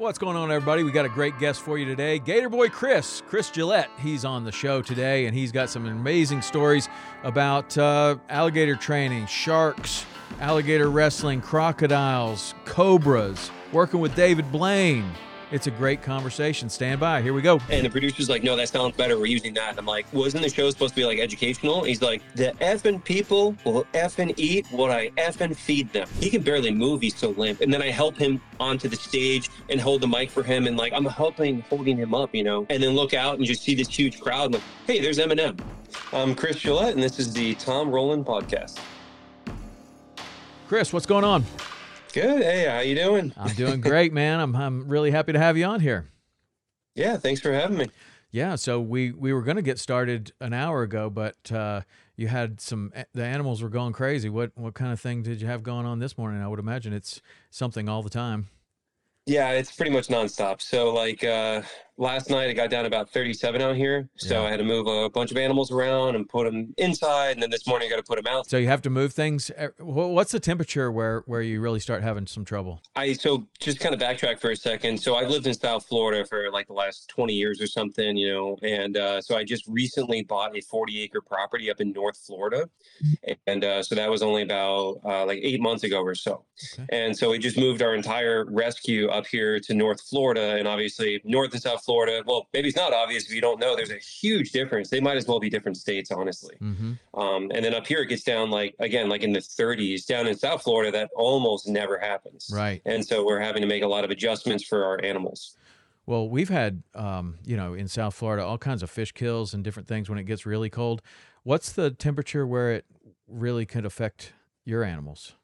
What's going on, everybody? We got a great guest for you today. Gator Boy Chris, Chris Gillette. He's on the show today, and he's got some amazing stories about uh, alligator training, sharks, alligator wrestling, crocodiles, cobras, working with David Blaine. It's a great conversation. Stand by. Here we go. And the producer's like, no, that sounds better. We're using that. I'm like, wasn't the show supposed to be like educational? He's like, the effing people will effing eat what I effing feed them. He can barely move. He's so limp. And then I help him onto the stage and hold the mic for him. And like, I'm helping holding him up, you know, and then look out and just see this huge crowd. I'm like, hey, there's Eminem. I'm Chris Gillette, and this is the Tom Rowland podcast. Chris, what's going on? Good. Hey, how you doing? I'm doing great, man. I'm I'm really happy to have you on here. Yeah, thanks for having me. Yeah, so we we were going to get started an hour ago, but uh, you had some the animals were going crazy. What what kind of thing did you have going on this morning? I would imagine it's something all the time. Yeah, it's pretty much nonstop. So like uh, last night, I got down about 37 out here. So Yeah. I had to move a bunch of animals around and put them inside, and then this morning I got to put them out. So you have to move things. eh, What's the temperature where where you really start having some trouble? I so just kind of backtrack for a second. So I've lived in South Florida for like the last 20 years or something, you know, and uh, so I just recently bought a 40 acre property up in North Florida, and uh, so that was only about uh, like eight months ago or so. Okay. And so we just moved our entire rescue up here to North Florida, and obviously North and South Florida. Well, maybe it's not obvious if you don't know. There's a huge difference. They might as well be different states, honestly. Mm-hmm. Um, and then up here it gets down like again like in the 30s. Down in South Florida, that almost never happens. Right. And so we're having to make a lot of adjustments for our animals. Well, we've had, um, you know, in South Florida, all kinds of fish kills and different things when it gets really cold. What's the temperature where it really could affect your animals?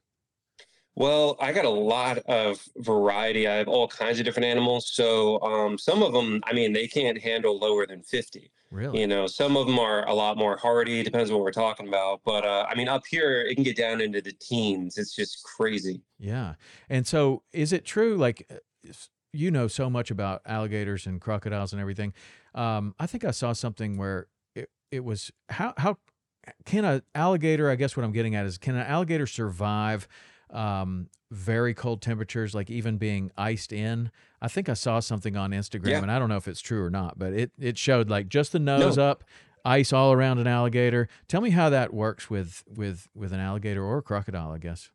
Well, I got a lot of variety. I have all kinds of different animals. So um, some of them, I mean, they can't handle lower than 50. Really? You know, some of them are a lot more hardy. Depends on what we're talking about. But uh, I mean, up here, it can get down into the teens. It's just crazy. Yeah. And so, is it true? Like, uh, you know so much about alligators and crocodiles and everything. Um, I think I saw something where it, it was how how can a alligator? I guess what I'm getting at is can an alligator survive um, very cold temperatures, like even being iced in? I think I saw something on Instagram, Yeah. and I don't know if it's true or not, but it it showed like just the nose No. up. Ice all around an alligator. Tell me how that works with with with an alligator or a crocodile. I guess.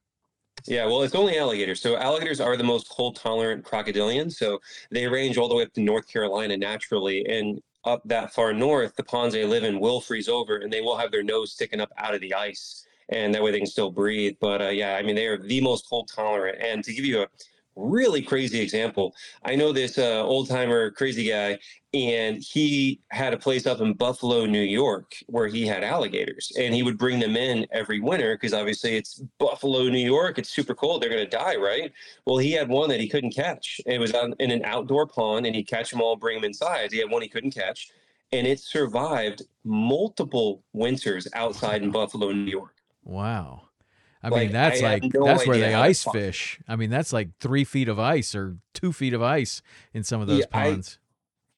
Yeah, well, it's only alligators. So alligators are the most cold tolerant crocodilians. So they range all the way up to North Carolina naturally. And up that far north, the ponds they live in will freeze over and they will have their nose sticking up out of the ice. And that way they can still breathe. But uh, yeah, I mean, they are the most cold tolerant. And to give you a really crazy example, I know this uh, old timer crazy guy, and he had a place up in Buffalo, New York, where he had alligators, and he would bring them in every winter because obviously it's Buffalo, New York. It's super cold; they're going to die, right? Well, he had one that he couldn't catch. It was on, in an outdoor pond, and he'd catch them all, bring them inside. He had one he couldn't catch, and it survived multiple winters outside in Buffalo, New York. Wow. I Like, mean, that's I like no that's where they ice fish. I mean, that's like three feet of ice or two feet of ice in some of those Yeah, I- ponds.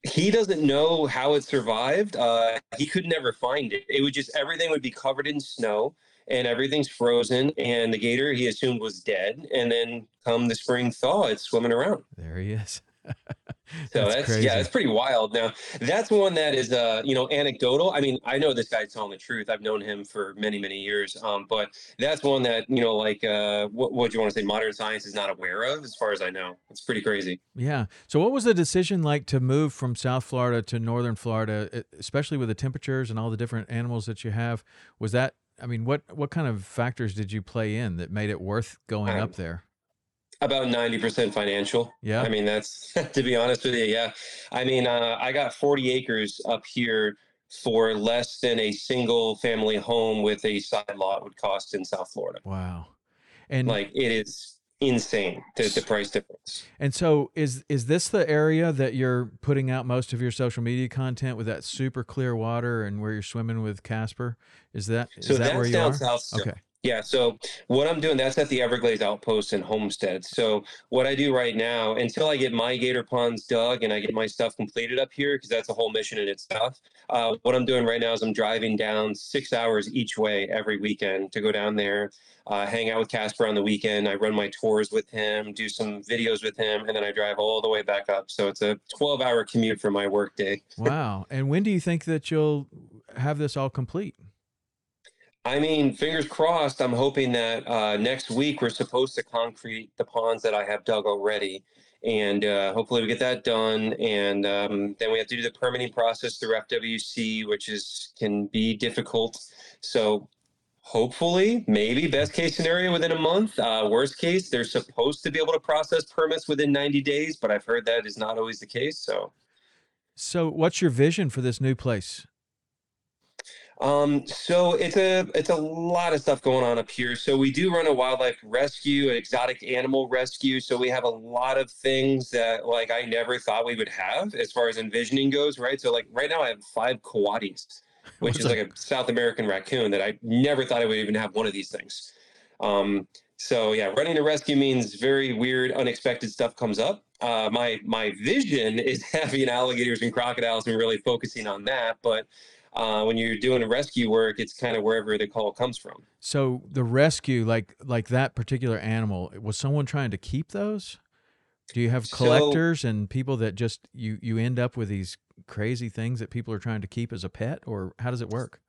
he doesn't know how it survived. Uh, he could never find it. It would just everything would be covered in snow and everything's frozen. And the gator he assumed was dead. And then come the spring thaw, it's swimming around. there he is. So that's, that's, yeah, it's pretty wild. Now that's one that is uh, you know anecdotal. I mean, I know this guy's telling the truth. I've known him for many many years. Um, but that's one that you know like uh, what what do you want to say? Modern science is not aware of, as far as I know. It's pretty crazy. yeah. So, what was the decision like to move from South Florida to Northern Florida, especially with the temperatures and all the different animals that you have? Was that? I mean, what what kind of factors did you play in that made it worth going Um, up there? About 90% financial. Yeah. I mean, that's to be honest with you. Yeah. I mean, uh, I got 40 acres up here for less than a single family home with a side lot would cost in South Florida. Wow. And Like it is insane the, the price difference. And so is is this the area that you're putting out most of your social media content with that super clear water and where you're swimming with Casper? Is that is So that that's where you down are? south. Okay. Yeah, so what I'm doing, that's at the Everglades Outpost in Homestead. So what I do right now, until I get my gator ponds dug and I get my stuff completed up here, because that's a whole mission in itself. Uh, what I'm doing right now is I'm driving down six hours each way every weekend to go down there, uh, hang out with Casper on the weekend. I run my tours with him, do some videos with him, and then I drive all the way back up. So it's a 12 hour commute for my work day. Wow. And when do you think that you'll have this all complete? I mean, fingers crossed. I'm hoping that uh, next week we're supposed to concrete the ponds that I have dug already, and uh, hopefully we get that done. And um, then we have to do the permitting process through FWC, which is can be difficult. So hopefully, maybe best case scenario within a month. Uh, worst case, they're supposed to be able to process permits within 90 days, but I've heard that is not always the case. So. So what's your vision for this new place? Um, so it's a it's a lot of stuff going on up here. So we do run a wildlife rescue, an exotic animal rescue. So we have a lot of things that like I never thought we would have as far as envisioning goes, right? So like right now I have five coatis, which What's is that? like a South American raccoon that I never thought I would even have one of these things. Um, so yeah, running a rescue means very weird, unexpected stuff comes up. Uh, my my vision is having alligators and crocodiles and really focusing on that, but uh, when you're doing a rescue work, it's kind of wherever the call comes from. So the rescue, like like that particular animal, was someone trying to keep those? Do you have So- collectors and people that just you you end up with these crazy things that people are trying to keep as a pet, or how does it work?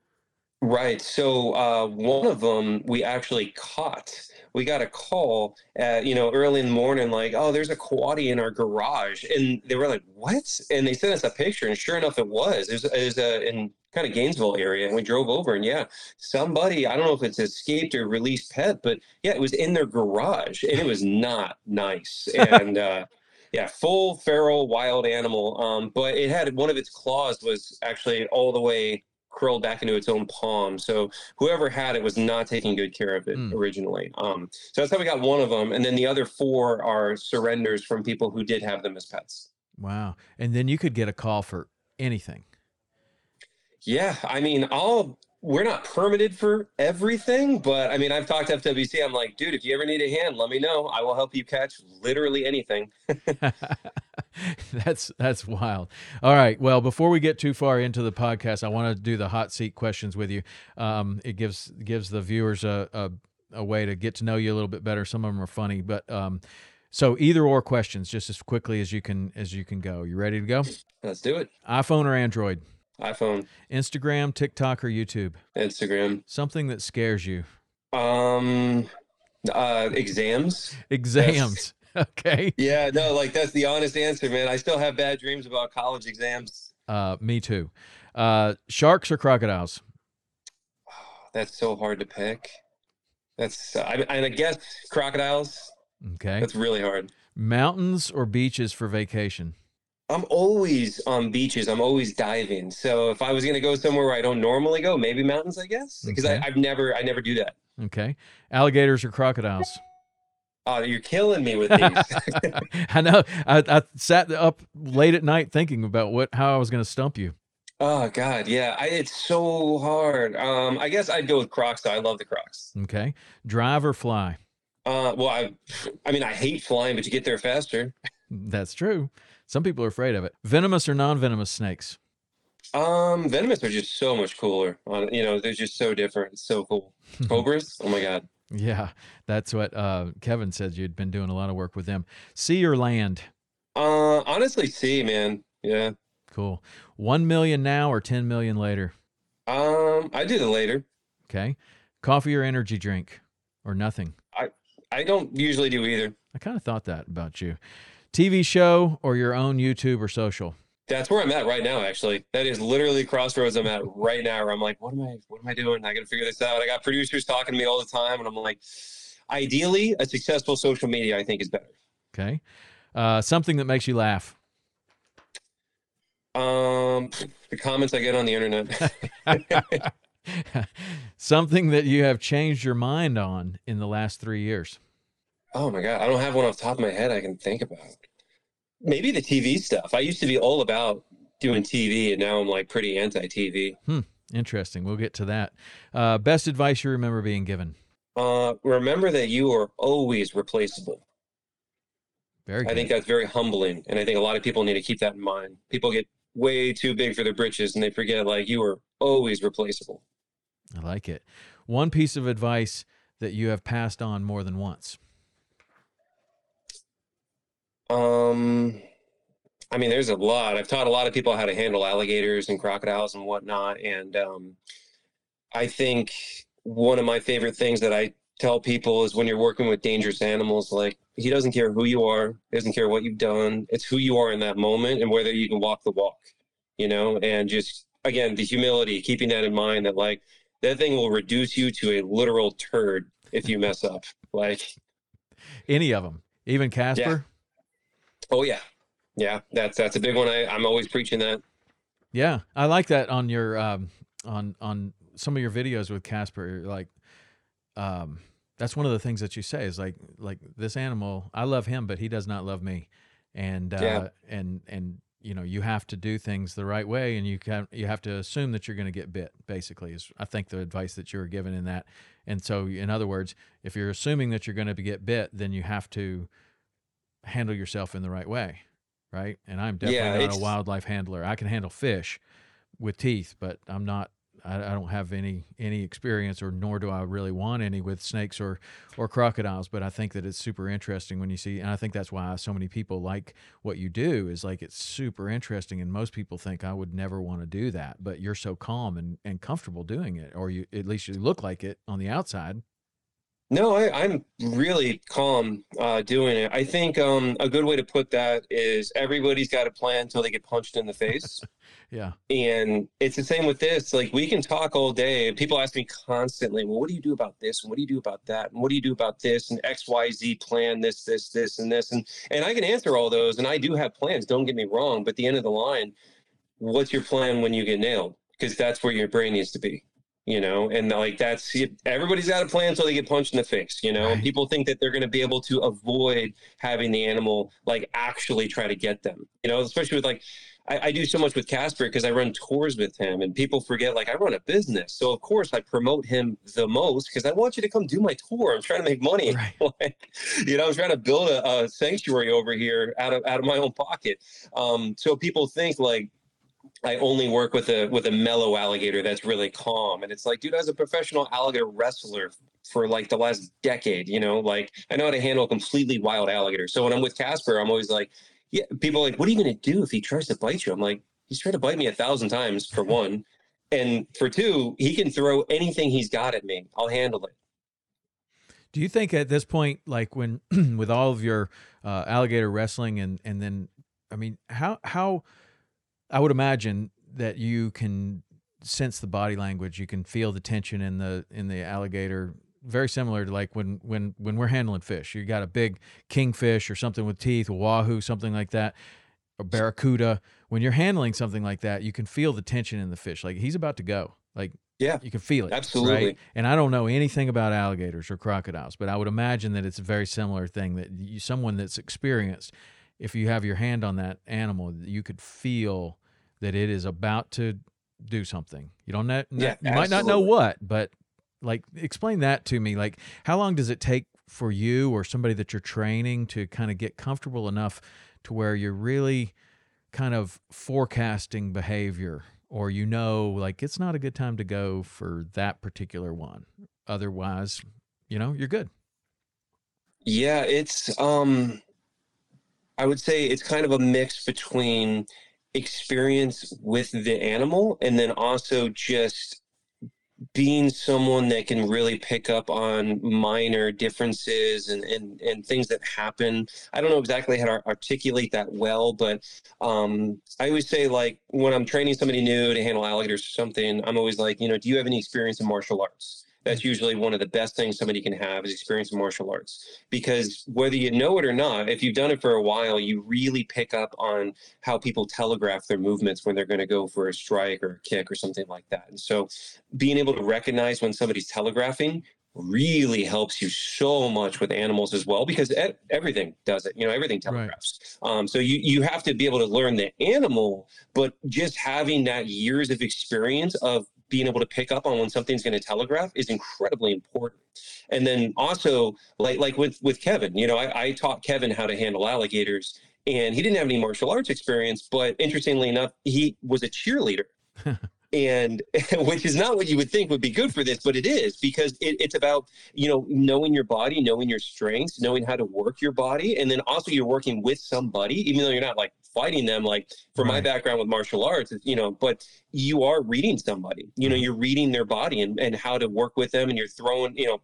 Right. So uh, one of them we actually caught. We got a call, at, you know, early in the morning, like, "Oh, there's a coati in our garage," and they were like, "What?" And they sent us a picture, and sure enough, it was. It was, it was uh, in kind of Gainesville area, and we drove over, and yeah, somebody I don't know if it's escaped or released pet, but yeah, it was in their garage, and it was not nice, and. uh yeah, full feral wild animal. Um, but it had one of its claws was actually all the way curled back into its own palm. So whoever had it was not taking good care of it Hmm. originally. Um, so that's how we got one of them, and then the other four are surrenders from people who did have them as pets. Wow. And then you could get a call for anything. Yeah, I mean, I'll. We're not permitted for everything, but I mean, I've talked to FWC. I'm like, dude, if you ever need a hand, let me know. I will help you catch literally anything. that's that's wild. All right. Well, before we get too far into the podcast, I want to do the hot seat questions with you. Um, it gives gives the viewers a, a a way to get to know you a little bit better. Some of them are funny, but um, so either or questions, just as quickly as you can as you can go. You ready to go? Let's do it. iPhone or Android? iPhone, Instagram, TikTok, or YouTube? Instagram, Something that scares you. um, uh, exams. Exams. Okay. Yeah, no, like that's the honest answer, man. I still have bad dreams about college exams. Uh, me too. Uh, sharks or crocodiles? That's so hard to pick. That's I, and I guess crocodiles. Okay. That's really hard. Mountains or beaches for vacation? I'm always on beaches. I'm always diving. So if I was gonna go somewhere where I don't normally go, maybe mountains, I guess, because Okay. I've never I never do that. Okay. Alligators or crocodiles? Oh, you're killing me with these. I know. I, I sat up late at night thinking about what how I was going to stump you. oh God, yeah. I, it's so hard. Um, I guess I'd go with Crocs. Though I love the Crocs. Okay. Drive or fly? Uh, well, I, I mean, I hate flying, but you get there faster. That's true. Some people are afraid of it. Venomous or non-venomous snakes? Um, venomous are just so much cooler. On you know, they're just so different. It's so cool. Cobras, oh my god. Yeah, that's what uh, Kevin said. You'd been doing a lot of work with them. Sea or land? Uh, honestly, sea, man. Yeah. Cool. One million now or ten million later? Um, I do the later. Okay. Coffee or energy drink or nothing? I I don't usually do either. I kind of thought that about you. TV show or your own YouTube or social? That's where I'm at right now. Actually, that is literally crossroads I'm at right now. Where I'm like, what am I? What am I doing? I got to figure this out. I got producers talking to me all the time, and I'm like, ideally, a successful social media I think is better. Okay. Uh, something that makes you laugh. Um, the comments I get on the internet. something that you have changed your mind on in the last three years. Oh my god, I don't have one off the top of my head I can think about. Maybe the TV stuff. I used to be all about doing TV, and now I'm like pretty anti-TV. Hmm. Interesting. We'll get to that. Uh, best advice you remember being given? Uh, remember that you are always replaceable. Very. Good. I think that's very humbling, and I think a lot of people need to keep that in mind. People get way too big for their britches, and they forget like you are always replaceable. I like it. One piece of advice that you have passed on more than once. Um, I mean, there's a lot. I've taught a lot of people how to handle alligators and crocodiles and whatnot. And um, I think one of my favorite things that I tell people is when you're working with dangerous animals, like he doesn't care who you are, he doesn't care what you've done. It's who you are in that moment and whether you can walk the walk, you know, and just again, the humility, keeping that in mind that like that thing will reduce you to a literal turd if you mess up. Like any of them, even Casper. Oh yeah, yeah. That's that's a big one. I I'm always preaching that. Yeah, I like that on your um on on some of your videos with Casper. Like, um, that's one of the things that you say is like like this animal. I love him, but he does not love me, and uh, yeah. and and you know you have to do things the right way and you can you have to assume that you're going to get bit basically is i think the advice that you were given in that and so in other words if you're assuming that you're going to get bit then you have to handle yourself in the right way right and i'm definitely yeah, not a wildlife handler i can handle fish with teeth but i'm not I, I, don't have any any experience, or nor do I really want any with snakes or or crocodiles. But I think that it's super interesting when you see, and I think that's why so many people like what you do. Is like it's super interesting, and most people think I would never want to do that, but you're so calm and and comfortable doing it, or you at least you look like it on the outside. No, I, am really calm uh, doing it. I think um, a good way to put that is everybody's got a plan until they get punched in the face. yeah. And it's the same with this. Like we can talk all day. People ask me constantly, well, what do you do about this? And what do you do about that? And what do you do about this? And X, Y, Z plan, this, this, this, and this. And and I can answer all those. And I do have plans. Don't get me wrong. But at the end of the line, what's your plan when you get nailed? Because that's where your brain needs to be you know and like that's everybody's got a plan until they get punched in the face you know right. and people think that they're going to be able to avoid having the animal like actually try to get them you know especially with like I, I do so much with Casper because I run tours with him, and people forget like I run a business, so of course I promote him the most because I want you to come do my tour. I'm trying to make money, right. like, you know. I'm trying to build a, a, sanctuary over here out of out of my own pocket. Um, so people think like I only work with a with a mellow alligator that's really calm. And it's like, dude, as a professional alligator wrestler for like the last decade, you know, like I know how to handle a completely wild alligator. So when I'm with Casper, I'm always like, yeah, people like, what are you gonna do if he tries to bite you? I'm like, he's tried to bite me a thousand times for one. and for two, he can throw anything he's got at me. I'll handle it. Do you think at this point, like when with all of your uh, alligator wrestling and and then, I mean, how how I would imagine that you can sense the body language. You can feel the tension in the in the alligator. Very similar to like when when when we're handling fish. You got a big kingfish or something with teeth, a wahoo, something like that, a barracuda. When you're handling something like that, you can feel the tension in the fish. Like he's about to go. Like yeah, you can feel it. Absolutely. Right? And I don't know anything about alligators or crocodiles, but I would imagine that it's a very similar thing that you, someone that's experienced if you have your hand on that animal, you could feel that it is about to do something. You don't know, yeah, you might not know what, but like explain that to me. Like how long does it take for you or somebody that you're training to kind of get comfortable enough to where you're really kind of forecasting behavior or you know like it's not a good time to go for that particular one. Otherwise, you know, you're good. Yeah, it's um I would say it's kind of a mix between experience with the animal and then also just being someone that can really pick up on minor differences and, and, and things that happen. I don't know exactly how to articulate that well, but um, I always say, like, when I'm training somebody new to handle alligators or something, I'm always like, you know, do you have any experience in martial arts? That's usually one of the best things somebody can have is experience in martial arts. Because whether you know it or not if you've done it for a while you really pick up on how people telegraph their movements when they're going to go for a strike or a kick or something like that. And so being able to recognize when somebody's telegraphing really helps you so much with animals as well because everything does it you know everything telegraphs. Right. um, so you you have to be able to learn the animal but just having that years of experience of being able to pick up on when something's going to telegraph is incredibly important. And then also like like with with kevin you know I, I taught kevin how to handle alligators and he didn't have any martial arts experience but interestingly enough he was a cheerleader. And which is not what you would think would be good for this but it is because it, it's about you know knowing your body knowing your strengths knowing how to work your body and then also you're working with somebody even though you're not like fighting them like for right. my background with martial arts you know but you are reading somebody you know mm-hmm. you're reading their body and, and how to work with them and you're throwing you know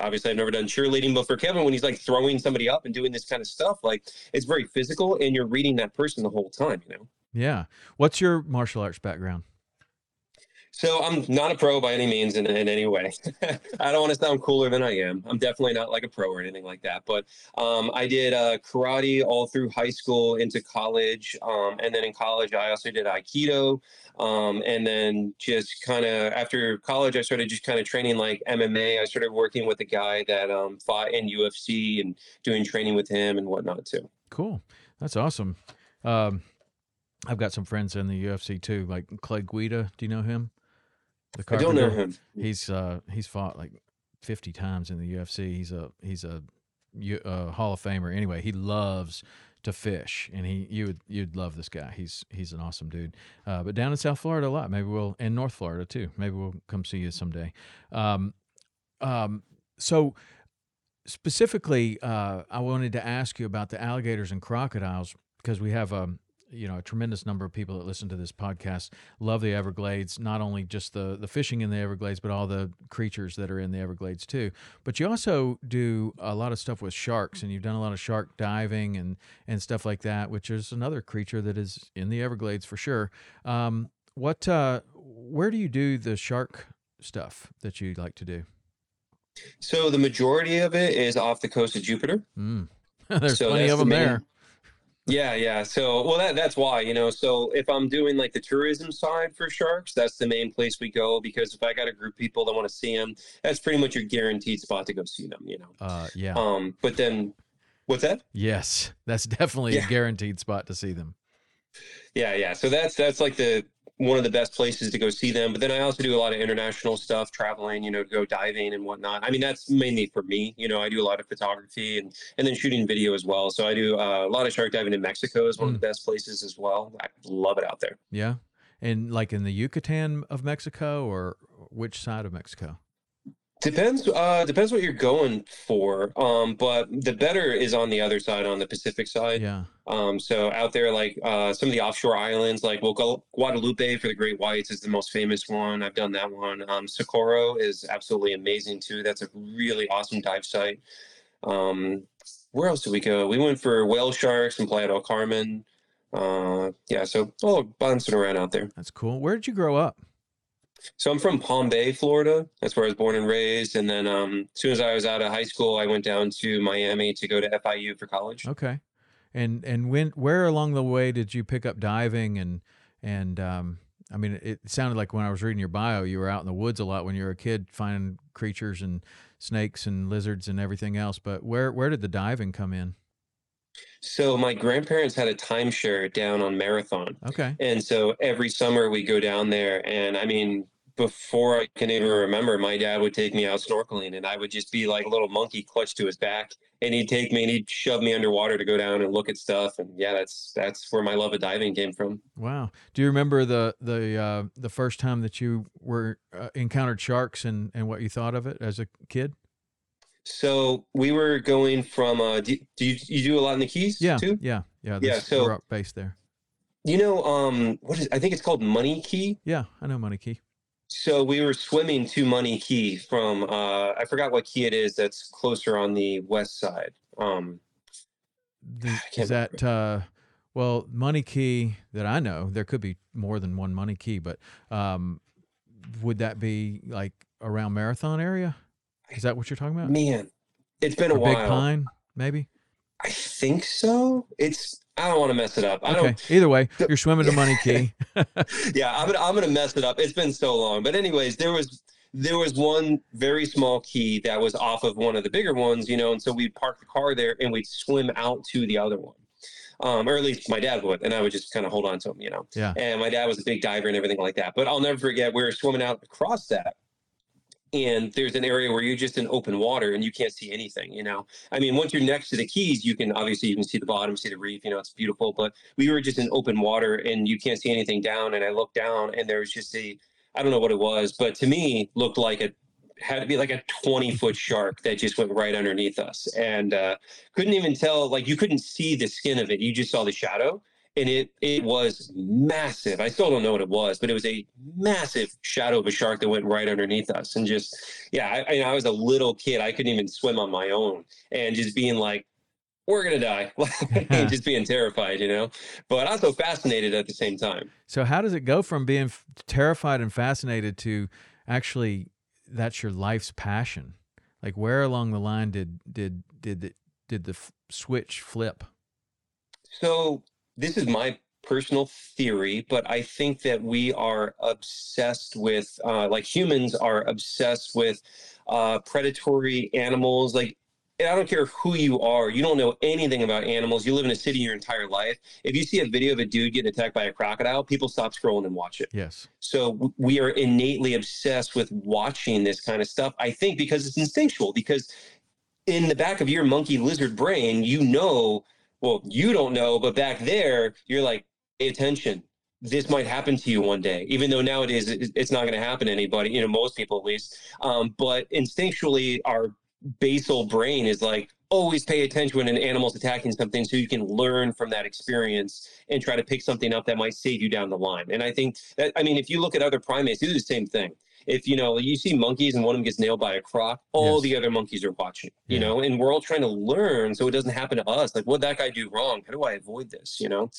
obviously I've never done cheerleading, but for Kevin, when he's like throwing somebody up and doing this kind of stuff, like it's very physical and you're reading that person the whole time, you know? Yeah. What's your martial arts background? So I'm not a pro by any means in, in any way. I don't want to sound cooler than I am. I'm definitely not like a pro or anything like that. But um, I did uh, karate all through high school into college. Um, and then in college, I also did Aikido. Um, and then just kind of after college, I started just kind of training like MMA. I started working with a guy that um, fought in UFC and doing training with him and whatnot too. Cool. That's awesome. Um, I've got some friends in the UFC too, like Clay Guida. Do you know him? The I don't know him. He's uh he's fought like fifty times in the UFC. He's a he's a, a Hall of Famer. Anyway, he loves to fish, and he you would you'd love this guy. He's he's an awesome dude. Uh, but down in South Florida a lot. Maybe we'll and North Florida too. Maybe we'll come see you someday. Um, um, so specifically, uh, I wanted to ask you about the alligators and crocodiles because we have um, you know a tremendous number of people that listen to this podcast love the Everglades. Not only just the the fishing in the Everglades, but all the creatures that are in the Everglades too. But you also do a lot of stuff with sharks, and you've done a lot of shark diving and and stuff like that, which is another creature that is in the Everglades for sure. Um, what uh, where do you do the shark stuff that you like to do? So the majority of it is off the coast of Jupiter. Mm. There's so plenty of them the main, there. Yeah, yeah. So, well, that that's why you know. So, if I'm doing like the tourism side for sharks, that's the main place we go because if I got a group of people that want to see them, that's pretty much your guaranteed spot to go see them. You know. Uh, yeah. Um, but then, what's that? Yes, that's definitely yeah. a guaranteed spot to see them. Yeah, yeah. So that's that's like the one of the best places to go see them. But then I also do a lot of international stuff, traveling, you know, to go diving and whatnot. I mean, that's mainly for me. You know, I do a lot of photography and and then shooting video as well. So I do uh, a lot of shark diving in Mexico is one mm. of the best places as well. I love it out there. Yeah, and like in the Yucatan of Mexico, or which side of Mexico? Depends. Uh, depends what you're going for. Um, but the better is on the other side, on the Pacific side. Yeah. Um, so out there, like uh, some of the offshore islands, like well, Guadalupe for the great whites is the most famous one. I've done that one. Um, Socorro is absolutely amazing too. That's a really awesome dive site. Um, where else did we go? We went for whale sharks in Playa del Carmen. Uh, yeah, so all bouncing around out there. That's cool. Where did you grow up? So I'm from Palm Bay, Florida. That's where I was born and raised. And then um, as soon as I was out of high school, I went down to Miami to go to FIU for college. Okay. And and when where along the way did you pick up diving and and um, I mean it sounded like when I was reading your bio you were out in the woods a lot when you were a kid finding creatures and snakes and lizards and everything else. But where where did the diving come in? So my grandparents had a timeshare down on Marathon. Okay. And so every summer we go down there and I mean before I can even remember, my dad would take me out snorkeling and I would just be like a little monkey clutched to his back and he'd take me and he'd shove me underwater to go down and look at stuff. And yeah, that's, that's where my love of diving came from. Wow. Do you remember the, the, uh, the first time that you were uh, encountered sharks and, and what you thought of it as a kid? So we were going from, uh, do, do you, you do a lot in the Keys yeah, too? Yeah. Yeah. Yeah. So we're up base there. You know, um, what is, I think it's called Money Key. Yeah. I know Money Key. So we were swimming to Money Key from uh, I forgot what key it is that's closer on the west side. Um, the, is that uh, well Money Key that I know? There could be more than one Money Key, but um, would that be like around Marathon area? Is that what you're talking about? Man, it's been or a while. Big Pine, maybe. I think so. It's I don't want to mess it up. I okay. don't. Either way, you're swimming to Money Key. yeah, I'm gonna I'm gonna mess it up. It's been so long, but anyways, there was there was one very small key that was off of one of the bigger ones, you know, and so we'd park the car there and we'd swim out to the other one. Um, or at least my dad would, and I would just kind of hold on to him, you know. Yeah. And my dad was a big diver and everything like that. But I'll never forget we were swimming out across that, and there's an area where you're just in open water and you can't see anything you know? I mean once you're next to the keys you can obviously you can see the bottom see the reef you know it's beautiful but we were just in open water and you can't see anything down and i looked down and there was just a i don't know what it was but to me looked like it had to be like a 20 foot shark that just went right underneath us and uh, couldn't even tell like you couldn't see the skin of it you just saw the shadow and it it was massive. I still don't know what it was, but it was a massive shadow of a shark that went right underneath us. And just yeah, I, I was a little kid. I couldn't even swim on my own, and just being like, "We're gonna die," just being terrified, you know. But also fascinated at the same time. So how does it go from being terrified and fascinated to actually that's your life's passion? Like where along the line did did did the, did the f- switch flip? So this is my personal theory, but I think that we are obsessed with, uh, like humans are obsessed with uh, predatory animals. Like, I don't care who you are, you don't know anything about animals. You live in a city your entire life. If you see a video of a dude getting attacked by a crocodile, people stop scrolling and watch it. Yes. So we are innately obsessed with watching this kind of stuff. I think because it's instinctual, because in the back of your monkey lizard brain, you know well, you don't know, but back there, you're like, pay attention. This might happen to you one day, even though nowadays it's not going to happen to anybody, you know, most people at least. Um, but instinctually, our basal brain is like, always pay attention when an animal's attacking something so you can learn from that experience and try to pick something up that might save you down the line. And I think that, I mean, if you look at other primates, they do the same thing if you know you see monkeys and one of them gets nailed by a croc, all yes. the other monkeys are watching. You yeah. know, and we're all trying to learn so it doesn't happen to us. Like, what did that guy do wrong? How do I avoid this? You know,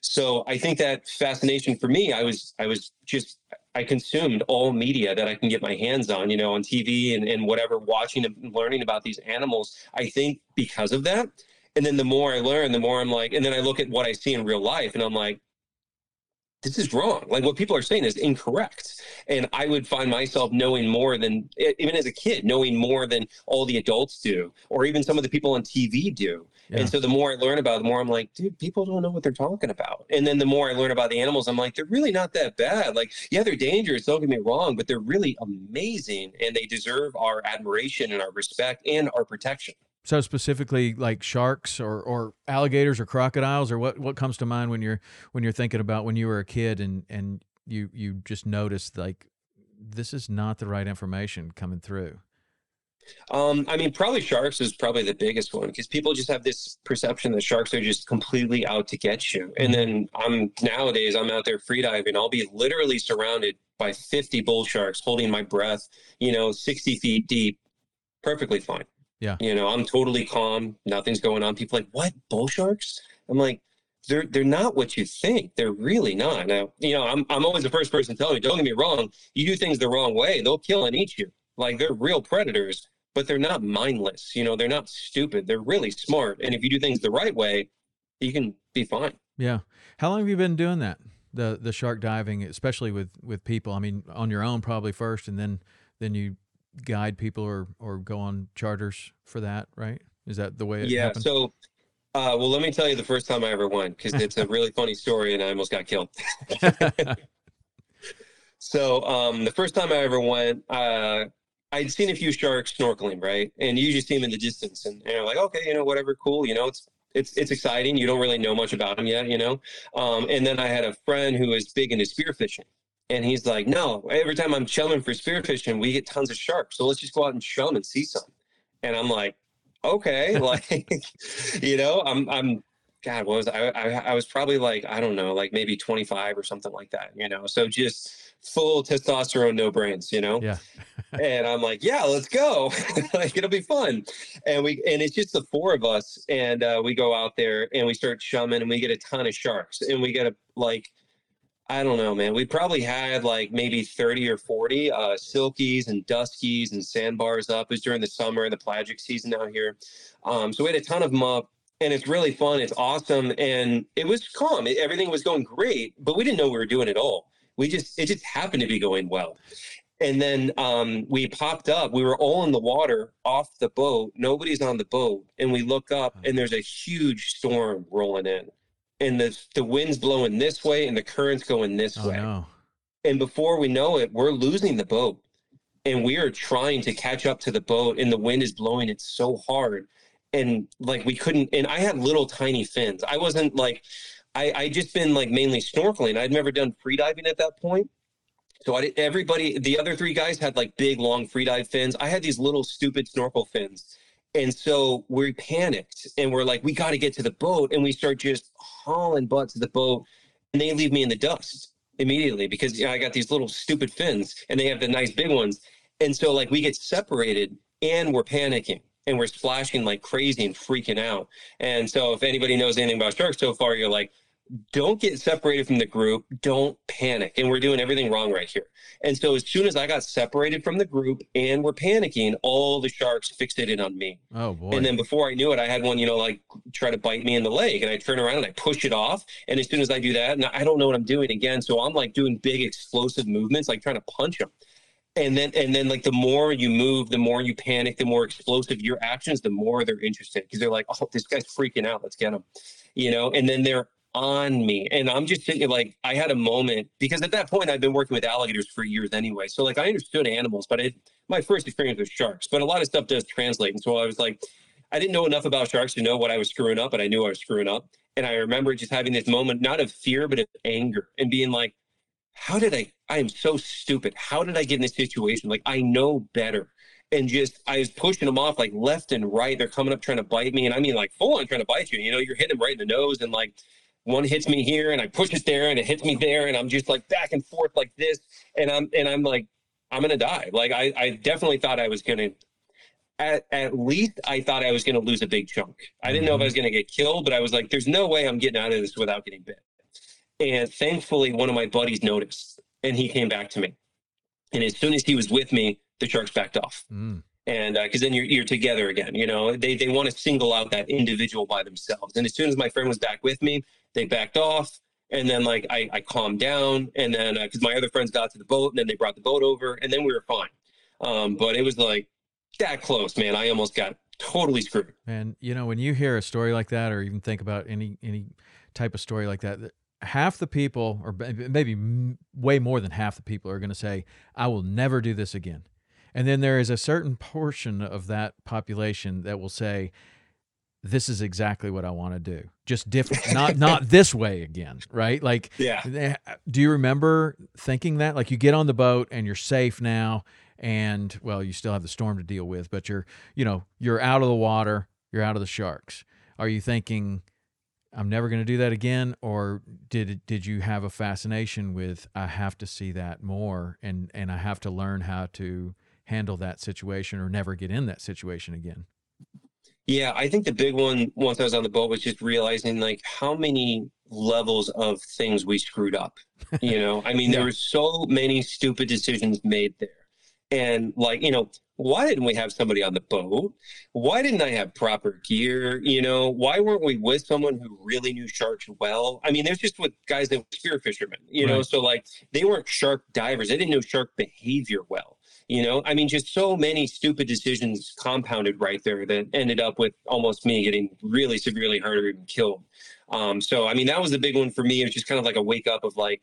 so I think that fascination for me, I was I was just I consumed all media that I can get my hands on, you know, on TV and, and whatever, watching and learning about these animals. I think because of that. And then the more I learn, the more I'm like, and then I look at what I see in real life and I'm like, this is wrong. Like what people are saying is incorrect. And I would find myself knowing more than, even as a kid, knowing more than all the adults do, or even some of the people on TV do. Yeah. And so the more I learn about it, the more I'm like, dude, people don't know what they're talking about. And then the more I learn about the animals, I'm like, they're really not that bad. Like, yeah, they're dangerous, don't get me wrong, but they're really amazing and they deserve our admiration and our respect and our protection. So specifically, like sharks or, or alligators or crocodiles, or what, what comes to mind when you're when you're thinking about when you were a kid and and you you just noticed like this is not the right information coming through. Um, I mean, probably sharks is probably the biggest one because people just have this perception that sharks are just completely out to get you. And mm-hmm. then I'm nowadays I'm out there freediving. I'll be literally surrounded by 50 bull sharks holding my breath, you know, 60 feet deep, perfectly fine. Yeah. You know, I'm totally calm. Nothing's going on. People like, what? Bull sharks? I'm like, they're they're not what you think. They're really not. Now, you know, I'm I'm always the first person telling you, don't get me wrong, you do things the wrong way, they'll kill and eat you. Like they're real predators, but they're not mindless. You know, they're not stupid. They're really smart. And if you do things the right way, you can be fine. Yeah. How long have you been doing that? The the shark diving, especially with with people. I mean, on your own probably first and then then you guide people or or go on charters for that, right? Is that the way it yeah, happened? so uh, well, let me tell you the first time I ever went because it's a really funny story and I almost got killed. so um, the first time I ever went, uh, I'd seen a few sharks snorkeling, right? And you just see them in the distance, and, and you're like, okay, you know, whatever, cool. You know, it's it's it's exciting. You don't really know much about them yet, you know. Um, and then I had a friend who was big into spearfishing, and he's like, no, every time I'm chumming for spearfishing, we get tons of sharks. So let's just go out and chum and see some. And I'm like, okay, like, you know, I'm, I'm, God, what was I, I? I was probably like, I don't know, like maybe 25 or something like that, you know? So just full testosterone, no brains, you know? Yeah. and I'm like, yeah, let's go. like, it'll be fun. And we, and it's just the four of us. And uh, we go out there and we start chumming and we get a ton of sharks and we get a, like, I don't know, man. We probably had like maybe 30 or 40 uh, silkies and duskies and sandbars up. It was during the summer, and the pelagic season out here. Um, so we had a ton of them up and it's really fun. It's awesome. And it was calm. It, everything was going great, but we didn't know we were doing it all. We just, it just happened to be going well. And then um, we popped up. We were all in the water off the boat. Nobody's on the boat. And we look up and there's a huge storm rolling in. And the, the wind's blowing this way and the current's going this Oh way. no. And before we know it, we're losing the boat. And we are trying to catch up to the boat, and the wind is blowing it so hard. And like we couldn't, and I had little tiny fins. I wasn't like, I I just been like mainly snorkeling. I'd never done free diving at that point. So I did, everybody, the other three guys had like big, long free dive fins. I had these little stupid snorkel fins. And so we panicked and we're like, we got to get to the boat. And we start just hauling butt to the boat. And they leave me in the dust immediately because you know, I got these little stupid fins and they have the nice big ones. And so like we get separated and we're panicking and we're splashing like crazy and freaking out. And so if anybody knows anything about sharks so far, you're like, don't get separated from the group. Don't panic. And we're doing everything wrong right here. And so as soon as I got separated from the group and we're panicking, all the sharks fixated on me. Oh boy. And then before I knew it, I had one, you know, like try to bite me in the leg. And I turn around and I push it off. And as soon as I do that, and I don't know what I'm doing again. So I'm like doing big explosive movements, like trying to punch them. And then, and then, like the more you move, the more you panic, the more explosive your actions, the more they're interested because they're like, "Oh, this guy's freaking out. Let's get him," you know. And then they're on me, and I'm just thinking, like, I had a moment because at that point I've been working with alligators for years anyway, so like I understood animals, but it, my first experience was sharks. But a lot of stuff does translate, and so I was like, I didn't know enough about sharks to know what I was screwing up, but I knew I was screwing up. And I remember just having this moment, not of fear, but of anger, and being like, how did I? I am so stupid. How did I get in this situation? Like I know better. And just I was pushing them off like left and right. They're coming up trying to bite me. And I mean like full on trying to bite you. You know, you're hitting them right in the nose and like one hits me here and I push it there and it hits me there and I'm just like back and forth like this. And I'm and I'm like, I'm gonna die. Like I, I definitely thought I was gonna at, at least I thought I was gonna lose a big chunk. I didn't know if I was gonna get killed, but I was like, there's no way I'm getting out of this without getting bit. And thankfully, one of my buddies noticed and he came back to me. And as soon as he was with me, the sharks backed off. Mm. And because then you're, you're together again, you know, they, they want to single out that individual by themselves. And as soon as my friend was back with me, they backed off. And then, like, I, I calmed down. And then, because my other friends got to the boat, and then they brought the boat over, and then we were fine. Um, but it was like that close, man. I almost got totally screwed. And you know, when you hear a story like that, or even think about any any type of story like that, half the people, or maybe way more than half the people, are going to say, "I will never do this again." And then there is a certain portion of that population that will say, "This is exactly what I want to do, just different, not not this way again." Right? Like, Yeah. Eh, do you remember thinking that? Like, you get on the boat and you're safe now, and well, you still have the storm to deal with, but you're, you know, you're out of the water, you're out of the sharks. Are you thinking, I'm never going to do that again, or did did you have a fascination with I have to see that more, and and I have to learn how to handle that situation or never get in that situation again? Yeah, I think the big one once I was on the boat was just realizing like how many levels of things we screwed up. You know, I mean, there were so many stupid decisions made there. And like, you know, why didn't we have somebody on the boat? Why didn't I have proper gear? You know, why weren't we with someone who really knew sharks well? I mean, there's just with guys that were spear fishermen, you know, so like they weren't shark divers. They didn't know shark behavior well. You know, I mean, just so many stupid decisions compounded right there that ended up with almost me getting really severely hurt or even killed. Um, so, I mean, that was the big one for me. It was just kind of like a wake up of like,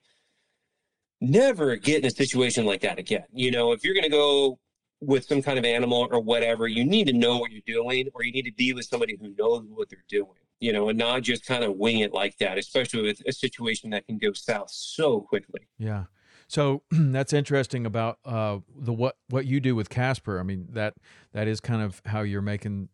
never get in a situation like that again. You know, if you're going to go with some kind of animal or whatever, you need to know what you're doing, or you need to be with somebody who knows what they're doing, you know, and not just kind of wing it like that, especially with a situation that can go south so quickly. Yeah. So that's interesting about uh, the what what you do with Casper. I mean that that is kind of how you're making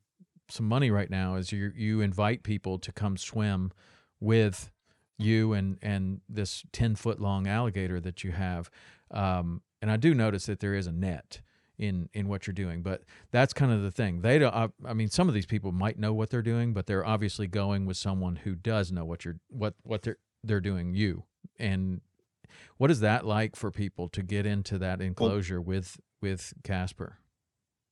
some money right now. Is you you invite people to come swim with you and and this ten foot long alligator that you have. Um, and I do notice that there is a net in in what you're doing, but that's kind of the thing. They don't. I, I mean, some of these people might know what they're doing, but they're obviously going with someone who does know what you're what what they're they're doing. You and what is that like for people to get into that enclosure with with Casper?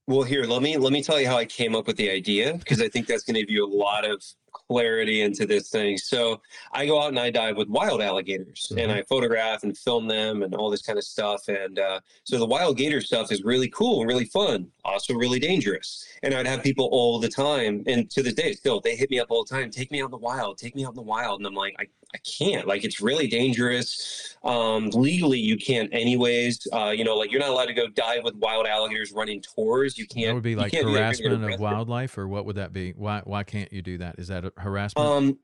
Well, here, let me let me tell you how I came up with the idea because I think that's going to give you a lot of clarity into this thing. So I go out and I dive with wild alligators mm-hmm. and I photograph and film them and all this kind of stuff. And uh, so the wild gator stuff is really cool and really fun, also really dangerous. And I'd have people all the time, and to this day, still, they hit me up all the time, take me out in the wild, take me out in the wild. And I'm like, I, I can't. Like, it's really dangerous. Um, legally, you can't, anyways. Uh, you know, like you're not allowed to go dive with wild alligators running tours. You can't. That would be like harassment of wildlife, or what would that be? Why why can't you do that? Is that harassment? Um,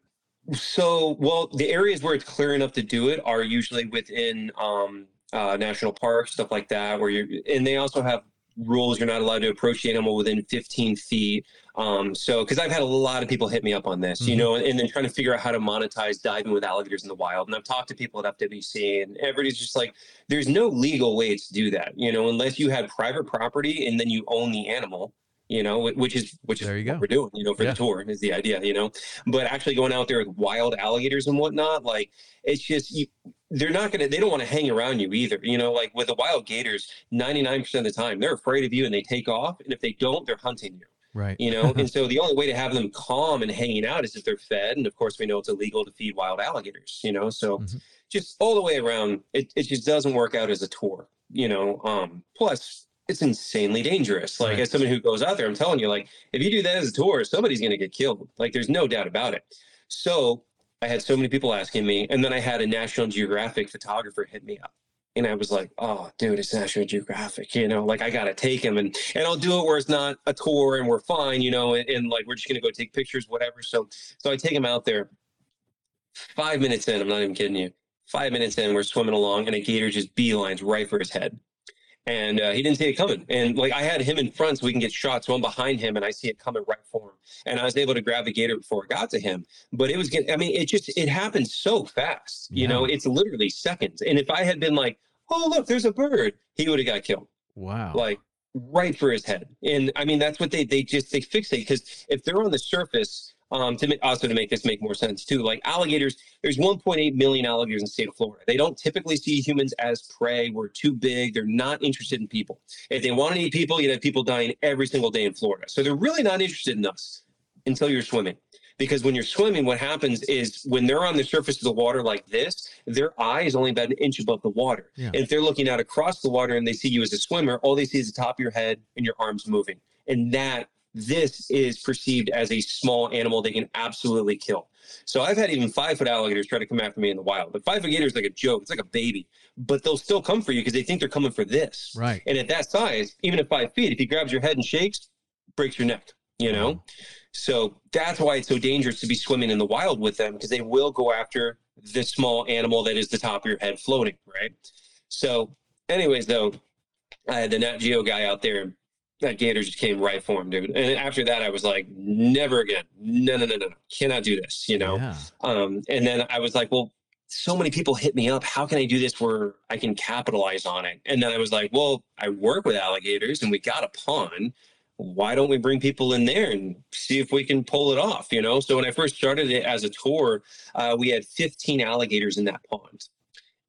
so, well, the areas where it's clear enough to do it are usually within um, uh, national parks, stuff like that, where you're, and they also have rules you're not allowed to approach the animal within 15 feet um, so because i've had a lot of people hit me up on this mm-hmm. you know and, and, then trying to figure out how to monetize diving with alligators in the wild and i've talked to people at fwc and everybody's just like there's no legal way to do that you know unless you have private property and then you own the animal you know, which is which is there you go. what we're doing, you know, for yeah. the tour is the idea, you know. But actually going out there with wild alligators and whatnot, like it's just you, they're not gonna they don't want to hang around you either. You know, like with the wild gators, 99% of the time they're afraid of you and they take off. And if they don't, they're hunting you. Right. You know, and so the only way to have them calm and hanging out is if they're fed. And of course we know it's illegal to feed wild alligators, you know. So mm-hmm. just all the way around, it, it just doesn't work out as a tour, you know. Um plus it's insanely dangerous. Like right. as someone who goes out there, I'm telling you, like if you do that as a tour, somebody's going to get killed. Like there's no doubt about it. So I had so many people asking me, and then I had a National Geographic photographer hit me up. And I was like, oh, dude, it's National Geographic, you know, like I got to take him and, and I'll do it where it's not a tour and we're fine, you know, and, and like we're just to go take pictures, whatever. So, so I take him out there. Five minutes in, I'm not even kidding you. Five minutes in, we're swimming along and a gator just beelines right for his head and uh, he didn't see it coming. And like I had him in front so we can get shots. So I'm behind him and I see it coming right for him. And I was able to grab the gator before it got to him. But it was getting, I mean, it just, it happened so fast. You yeah. know, it's literally seconds. And if I had been like, oh, look, there's a bird, he would have got killed. Wow. Like right for his head. And I mean, that's what they, they just, they fixate because if they're on the surface, um, to also to make this make more sense too. Like alligators, there's 1.8 million alligators in the state of Florida. They don't typically see humans as prey. We're too big. They're not interested in people. If they want to eat people, you'd have people dying every single day in Florida. So they're really not interested in us until you're swimming. Because when you're swimming, what happens is when they're on the surface of the water like this, their eye is only about an inch above the water. Yeah. And if they're looking out across the water and they see you as a swimmer, all they see is the top of your head and your arms moving. And that this is perceived as a small animal they can absolutely kill. So I've had even five foot alligators try to come after me in the wild. But five foot gator is like a joke. It's like a baby, but they'll still come for you because they think they're coming for this. Right. And at that size, even at five feet, if he grabs your head and shakes, breaks your neck. You know. So that's why it's so dangerous to be swimming in the wild with them because they will go after the small animal that is the top of your head floating. Right. So, anyways, though, I had the Nat Geo guy out there that gator just came right for him, dude. And after that, I was like, never again. No, no, no, no, cannot do this, you know? Yeah. Um, and then I was like, well, so many people hit me up. How can I do this where I can capitalize on it? And then I was like, well, I work with alligators and we got a pond. Why don't we bring people in there and see if we can pull it off? You know, so when I first started it as a tour, uh, we had 15 alligators in that pond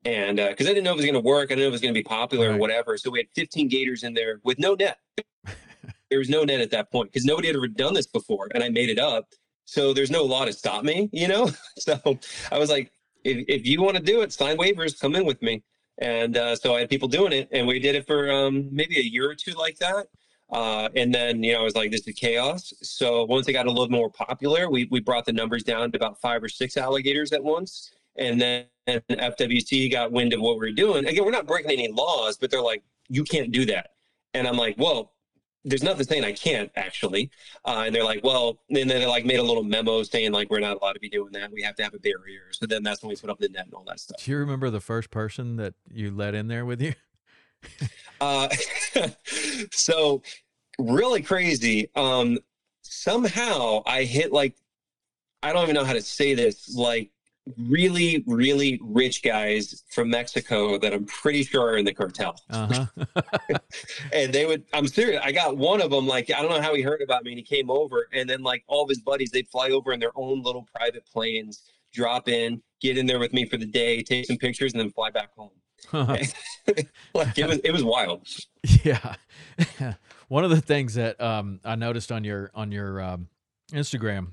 and because uh, I didn't know if it was going to work, I didn't know if it was going to be popular right. or whatever. So we had 15 gators in there with no net there was no net at that point because nobody had ever done this before, and I made it up. So there's no law to stop me, you know. so I was like, if, if you want to do it, sign waivers, come in with me. And uh, so I had people doing it, and we did it for um, maybe a year or two like that. Uh, and then, you know, I was like, this is chaos. So once it got a little more popular, we, we brought the numbers down to about five or six alligators at once. And then FWC got wind of what we are doing. Again, we're not breaking any laws, but they're like, you can't do that. And I'm like, well, there's nothing saying I can't actually. Uh, and they're like, well, and then they like made a little memo saying like we're not allowed to be doing that. We have to have a barrier. So then that's when we put up the net and all that stuff. Do you remember the first person that you let in there with you? uh, so really crazy. Um, somehow I hit like I don't even know how to say this. Like really, really rich guys from Mexico that I'm pretty sure are in the cartel. Uh-huh. and they would, I'm serious. I got one of them, like, I don't know how he heard about me and he came over. And then, like, all of his buddies, they'd fly over in their own little private planes drop in, get in there with me for the day, take some pictures, and then fly back home. like it was, it was wild. Yeah. One of the things that um, I noticed on your on your um, Instagram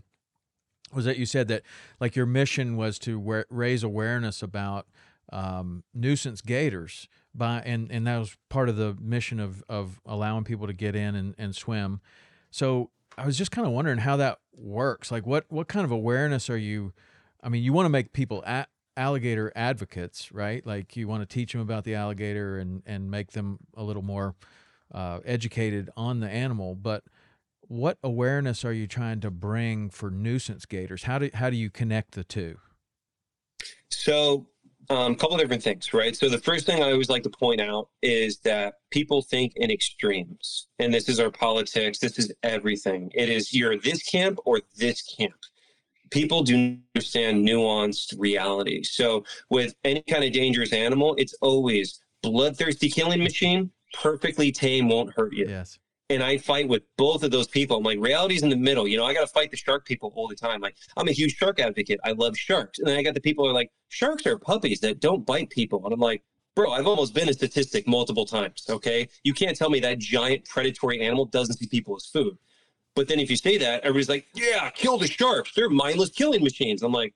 was that you said that like your mission was to wa- raise awareness about um, nuisance gators by and and that was part of the mission of of allowing people to get in and, and swim. So I was just kind of wondering how that works. Like what what kind of awareness are you? I mean, you want to make people alligator advocates, right? Like you want to teach them about the alligator and and make them a little more uh, educated on the animal, but what awareness are you trying to bring for nuisance gators? How do how do you connect the two? So, a um, couple of different things, right? So, the first thing I always like to point out is that people think in extremes, and this is our politics. This is everything. It is you're this camp or this camp. People do understand nuanced reality. So, with any kind of dangerous animal, it's always bloodthirsty killing machine, perfectly tame, won't hurt you. Yes and I fight with both of those people. I'm like, reality's in the middle. You know, I got to fight the shark people all the time. Like, I'm a huge shark advocate. I love sharks. And then I got the people who are like, sharks are puppies that don't bite people. And I'm like, bro, I've almost been a statistic multiple times. Okay. You can't tell me that giant predatory animal doesn't see people as food. But then if you say that, everybody's like, yeah, kill the sharks. They're mindless killing machines. I'm like,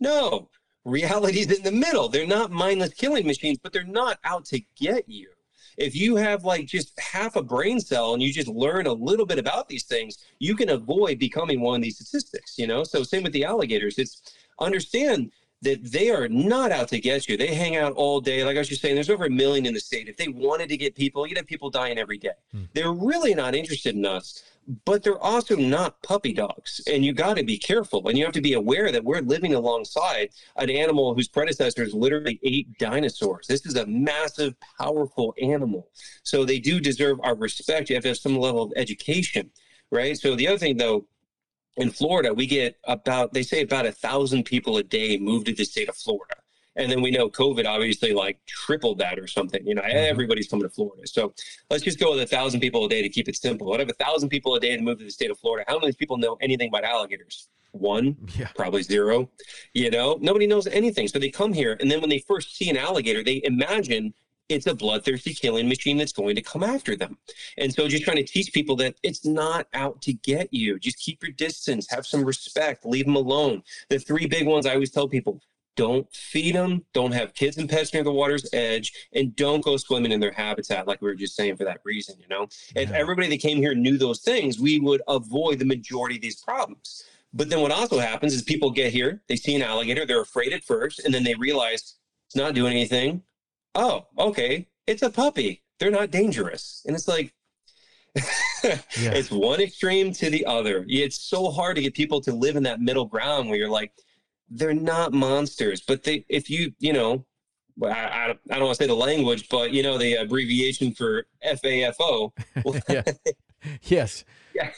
no, reality's in the middle. They're not mindless killing machines, but they're not out to get you if you have like just half a brain cell and you just learn a little bit about these things, you can avoid becoming one of these statistics, you know? So same with the alligators. It's understand that they are not out to get you. They hang out all day. Like I was just saying, there's over a million in the state. If they wanted to get people, you'd have people dying every day. Hmm. They're really not interested in us but they're also not puppy dogs. And you got to be careful. And you have to be aware that we're living alongside an animal whose predecessors literally ate dinosaurs. This is a massive, powerful animal. So they do deserve our respect. You have to have some level of education, right? So the other thing, though, in Florida, we get about, they say about a thousand people a day move to the state of Florida. And then we know COVID obviously like tripled that or something. You know, mm-hmm. everybody's coming to Florida. So let's just go with a thousand people a day to keep it simple. Out of a thousand people a day to move to the state of Florida, how many people know anything about alligators? One, yeah. probably zero. You know, nobody knows anything. So they come here, and then when they first see an alligator, they imagine it's a bloodthirsty killing machine that's going to come after them. And so just trying to teach people that it's not out to get you. Just keep your distance, have some respect, leave them alone. The three big ones I always tell people don't feed them, don't have kids and pets near the water's edge, and don't go swimming in their habitat, like we were just saying for that reason, you know? Yeah. If everybody that came here knew those things, we would avoid the majority of these problems. But then what also happens is people get here, they see an alligator, they're afraid at first, and then they realize it's not doing anything. Oh, okay, it's a puppy. They're not dangerous. And it's like, yeah. it's one extreme to the other. It's so hard to get people to live in that middle ground where you're like, they're not monsters, but they, if you, you know, I, I, I don't want to say the language, but you know, the abbreviation for FAFO. yeah. Yes. Yeah.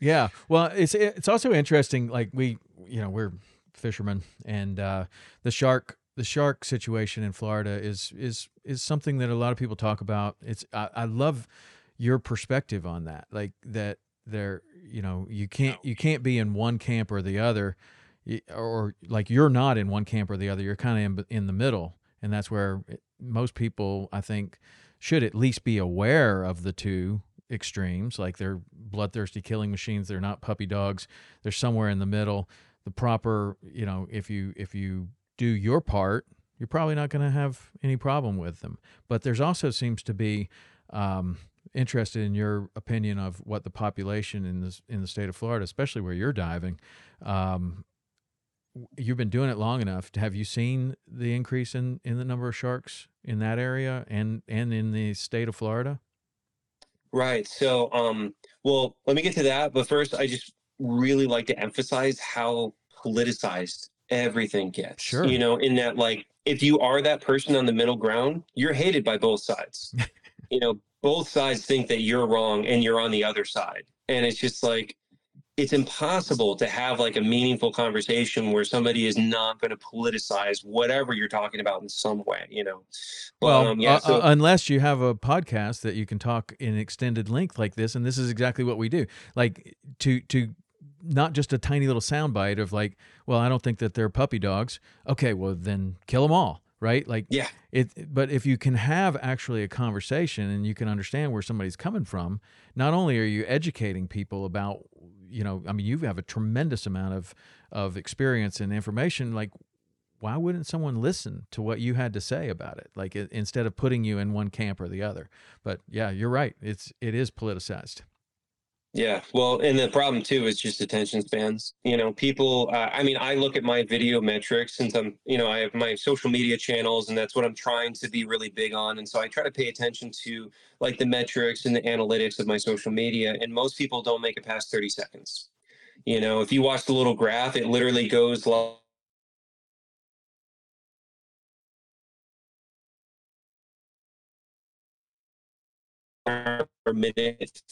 Yeah. Well, it's, it's also interesting. Like we, you know, we're fishermen and, uh, the shark, the shark situation in Florida is, is, is something that a lot of people talk about. It's, I, I love your perspective on that. Like that there, you know, you can't, you can't be in one camp or the other or like you're not in one camp or the other. You're kind of in, in the middle, and that's where most people, I think, should at least be aware of the two extremes. Like they're bloodthirsty killing machines. They're not puppy dogs. They're somewhere in the middle. The proper, you know, if you if you do your part, you're probably not going to have any problem with them. But there's also seems to be um, interested in your opinion of what the population in this in the state of Florida, especially where you're diving, um, you've been doing it long enough. Have you seen the increase in, in the number of sharks in that area and and in the state of Florida? Right. So, um, well, let me get to that. But first, I just really like to emphasize how politicized everything gets. Sure. You know, in that, like, if you are that person on the middle ground, you're hated by both sides. you know, both sides think that you're wrong and you're on the other side. And it's just like, it's impossible to have like a meaningful conversation where somebody is not going to politicize whatever you're talking about in some way, you know. Well, um, yeah, uh, so, uh, unless you have a podcast that you can talk in extended length like this, and this is exactly what we do. Like to to not just a tiny little soundbite of like, well, I don't think that they're puppy dogs. Okay, well then kill them all, right? Like, Yeah. it. But if you can have actually a conversation and you can understand where somebody's coming from, not only are you educating people about, you know, I mean, you have a tremendous amount of of experience and information. Like, why wouldn't someone listen to what you had to say about it? Like, instead of putting you in one camp or the other. But yeah, you're right. It's it is politicized. Yeah, well, and the problem too is just attention spans. You know, people. Uh, I mean, I look at my video metrics since I'm, you know, I have my social media channels, and that's what I'm trying to be really big on. And so I try to pay attention to like the metrics and the analytics of my social media. And most people don't make it past 30 seconds. You know, if you watch the little graph, it literally goes like. per minute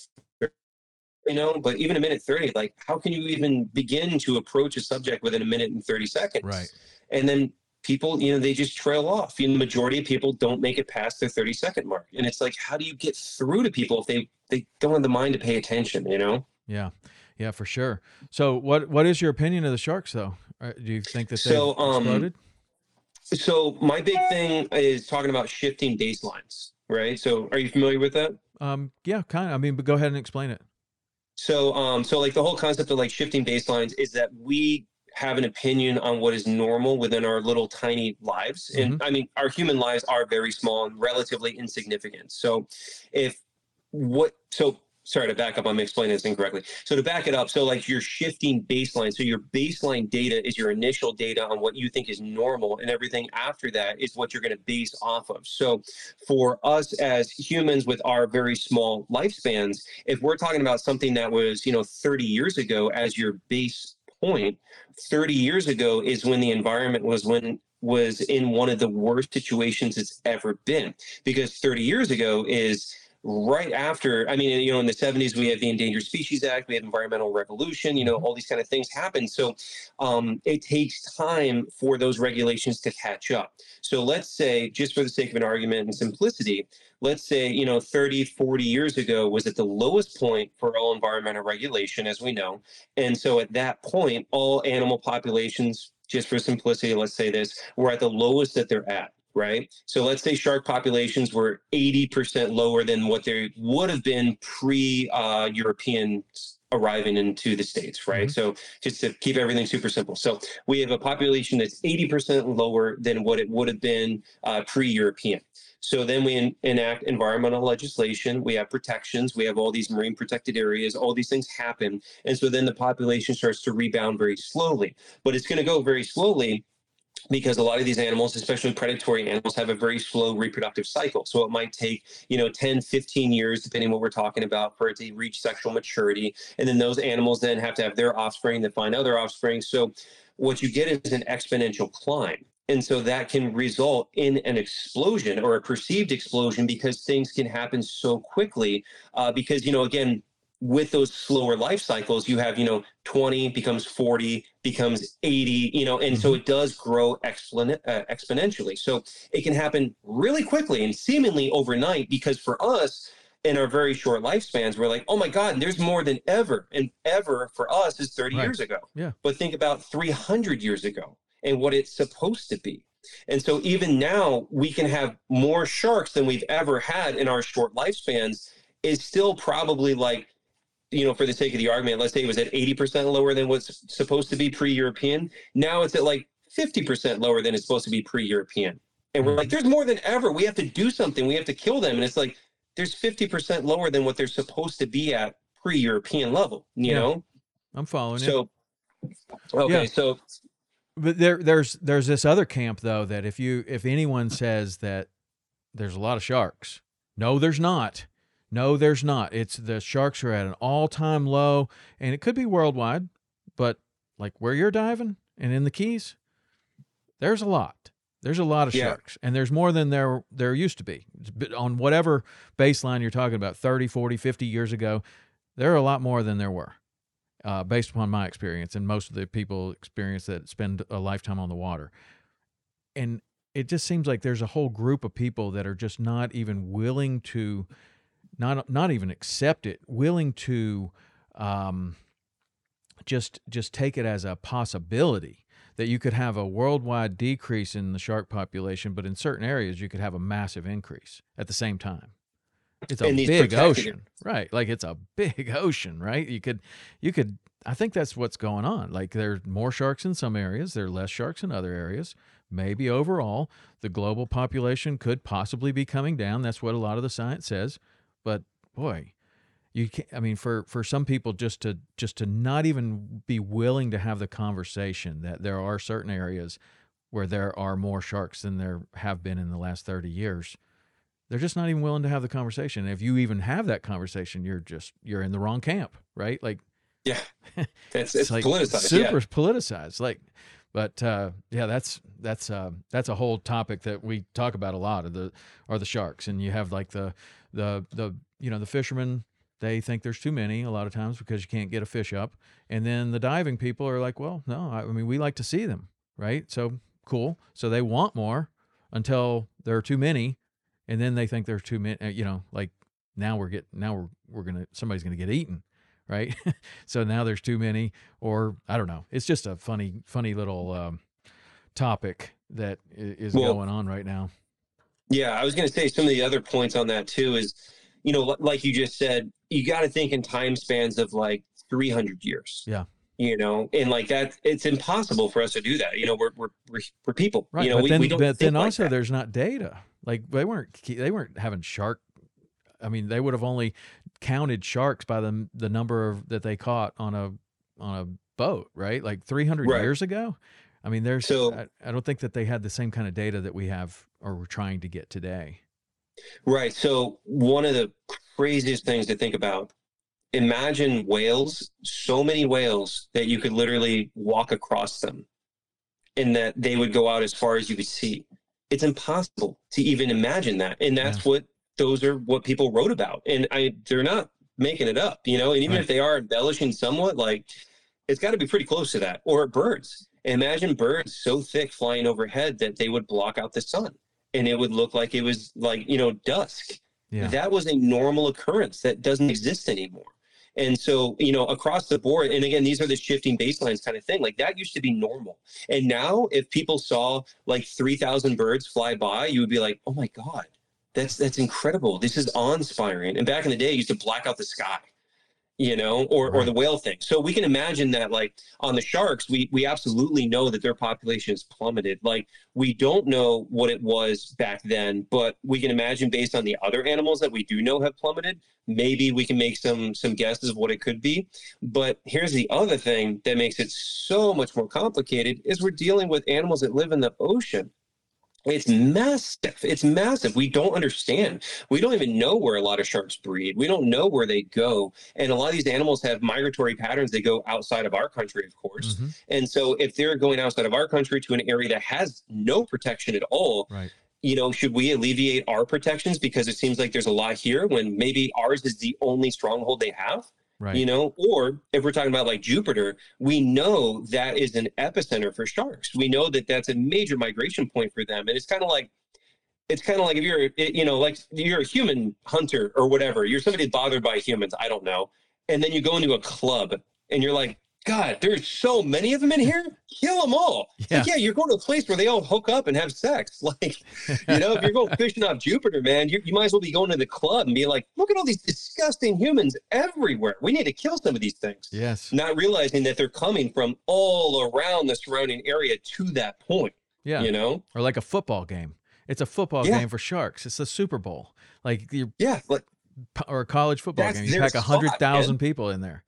you know but even a minute 30 like how can you even begin to approach a subject within a minute and 30 seconds Right. and then people you know they just trail off you know, the majority of people don't make it past their 30 second mark and it's like how do you get through to people if they they don't have the mind to pay attention you know Yeah, yeah, for sure. So, what what is your opinion of the sharks, though? Uh, Do you think that they So, um, exploded? so my big thing is talking about shifting baselines right so are you familiar with that Um, yeah, kind of. I mean, but go ahead and explain it. So, um, so like the whole concept of like shifting baselines is that we have an opinion on what is normal within our little tiny lives, and I mean, our human lives are very small and relatively insignificant. So, if what so sorry to back up i'm explaining this incorrectly. So to back it up so like you're shifting baseline. So your baseline data is your initial data on what you think is normal and everything after that is what you're going to base off of. So for us as humans with our very small lifespans if we're talking about something that was you know 30 years ago as your base point 30 years ago is when the environment was when was in one of the worst situations it's ever been. Because 30 years ago is right after i mean you know in the 70s we have the endangered species act we have environmental revolution you know all these kind of things happen. So um, it takes time for those regulations to catch up. So let's say just for the sake of an argument and simplicity let's say you know 30 40 years ago was at the lowest point for all environmental regulation as we know. And so at that point all animal populations just for simplicity let's say this were at the lowest that they're at right? So let's say shark populations were 80% lower than what they would have been pre uh, European arriving into the States, right? So just to keep everything super simple. So we have a population that's 80% lower than what it would have been uh, pre European. So then we en- enact environmental legislation. We have protections. We have all these marine protected areas. All these things happen. And so then the population starts to rebound very slowly. But it's going to go very slowly because a lot of these animals especially predatory animals have a very slow reproductive cycle. So it might take you know 10 15 years depending what we're talking about for it to reach sexual maturity. And then those animals then have to have their offspring that find other offspring. So what you get is an exponential climb. And so that can result in an explosion or a perceived explosion because things can happen so quickly uh, because you know again with those slower life cycles you have you know 20 becomes 40 becomes 80 you know and so it does grow expon- uh, exponentially so it can happen really quickly and seemingly overnight because for us in our very short lifespans we're like oh my god there's more than ever and ever for us is 30 Right. years ago Yeah. but think about 300 years ago and what it's supposed to be and so even now we can have more sharks than we've ever had in our short lifespans is still probably like you know, for the sake of the argument, let's say it was at 80% lower than what's supposed to be pre European. Now it's at like 50% lower than it's supposed to be pre European. And we're like, mm-hmm. there's more than ever. We have to do something. We have to kill them. And it's like, there's 50% lower than what they're supposed to be at pre European level, you Yeah. know? I'm following. So, okay. Yeah. So, But there, there's there's this other camp though that if you if anyone says that there's a lot of sharks, no, there's not. No, there's not. It's the sharks are at an all time low, and it could be worldwide, but like where you're diving and in the Keys, there's a lot. There's a lot of Yeah. sharks, and there's more than there there used to be. On whatever baseline you're talking about, 30, 40, 50 years ago, there are a lot more than there were uh, based upon my experience and most of the people experience that spend a lifetime on the water. And it just seems like there's a whole group of people that are just not even willing to, not not even accept it, willing to, um, just just take it as a possibility that you could have a worldwide decrease in the shark population, but in certain areas you could have a massive increase at the same time. It's a big ocean, right? Like it's a big ocean, right? You could, you could. I think that's what's going on. Like there's more sharks in some areas, there are less sharks in other areas. Maybe overall, the global population could possibly be coming down. That's what a lot of the science says. But boy, you can't, I mean, for for some people, just to just to not even be willing to have the conversation that there are certain areas where there are more sharks than there have been in the last thirty years. They're just not even willing to have the conversation. And if you even have that conversation, you're just you're in the wrong camp, right? Like Yeah, it's it's, like politicized. super yeah. politicized. Like, but uh, yeah, that's that's uh, that's a whole topic that we talk about a lot. Of the are the sharks, and you have like the the the you know the fishermen. They think there's too many a lot of times because you can't get a fish up, and then the diving people are like, well, no, I, I mean we like to see them, right? So cool. So they want more until there are too many, and then they think there's too many. You know, like now we're get now we're we're gonna somebody's gonna get eaten, right? so now there's too many, or I don't know. It's just a funny funny little um, topic that is Well- going on right now. Yeah, I was going to say some of the other points on that too is, you know, like you just said, you got to think in time spans of like 300 years. Yeah. You know, and like that, it's impossible for us to do that. You know, we're we're we're, we're people. Right, You know, but we, then we don't. but then like also that. there's not data. Like they weren't they weren't having shark. I mean, they would have only counted sharks by the the number of that they caught on a on a boat, right? Like 300 Right. years ago. I mean, there's So- I, I don't think that they had the same kind of data that we have or we're trying to get today. Right. So one of the craziest things to think about. Imagine whales, so many whales that you could literally walk across them and that they would go out as far as you could see. It's impossible to even imagine that. And that's what those are what people wrote about. And I they're not making it up, you know, and even Right. if they are embellishing somewhat, like it's got to be pretty close to that. Or birds. Imagine birds so thick flying overhead that they would block out the sun and it would look like it was like, you know, dusk. Yeah. That was a normal occurrence that doesn't exist anymore. And so, you know, across the board, and again, these are the shifting baselines kind of thing. Like that used to be normal. And now, if people saw like 3,000 birds fly by, you would be like, oh my God, that's that's incredible. This is awe inspiring. And back in the day, used to black out the sky, you know, or, or the whale thing. So we can imagine that, like on the sharks, we, we absolutely know that their population has plummeted. Like we don't know what it was back then, but we can imagine based on the other animals that we do know have plummeted, maybe we can make some some guesses of what it could be. But here's the other thing that makes it so much more complicated is we're dealing with animals that live in the ocean. It's massive. It's massive. We don't understand. We don't even know where a lot of sharks breed. We don't know where they go. And a lot of these animals have migratory patterns. They go outside of our country, of course. Mhm. And so if they're going outside of our country to an area that has no protection at all, Right. you know, should we alleviate our protections because it seems like there's a lot here when maybe ours is the only stronghold they have? Right. You know, or if we're talking about like Jupiter, we know that is an epicenter for sharks. We know that that's a major migration point for them. And it's kind of like, it's kind of like if you're, you know, like you're a human hunter or whatever, you're somebody bothered by humans, I don't know. And then you go into a club and you're like, God, there's so many of them in here. Kill them all. It's like, Yeah. yeah, you're going to a place where they all hook up and have sex. Like, you know, if you're going fishing off Jupiter, man, you, you might as well be going to the club and be like, look at all these disgusting humans everywhere. We need to kill some of these things. yes. Not realizing that they're coming from all around the surrounding area to that point, Yeah. you know? Or like a football game. It's a football Yeah. game for sharks. It's the Super Bowl. Like you Yeah. Like, or a college football game. You pack a hundred people in there.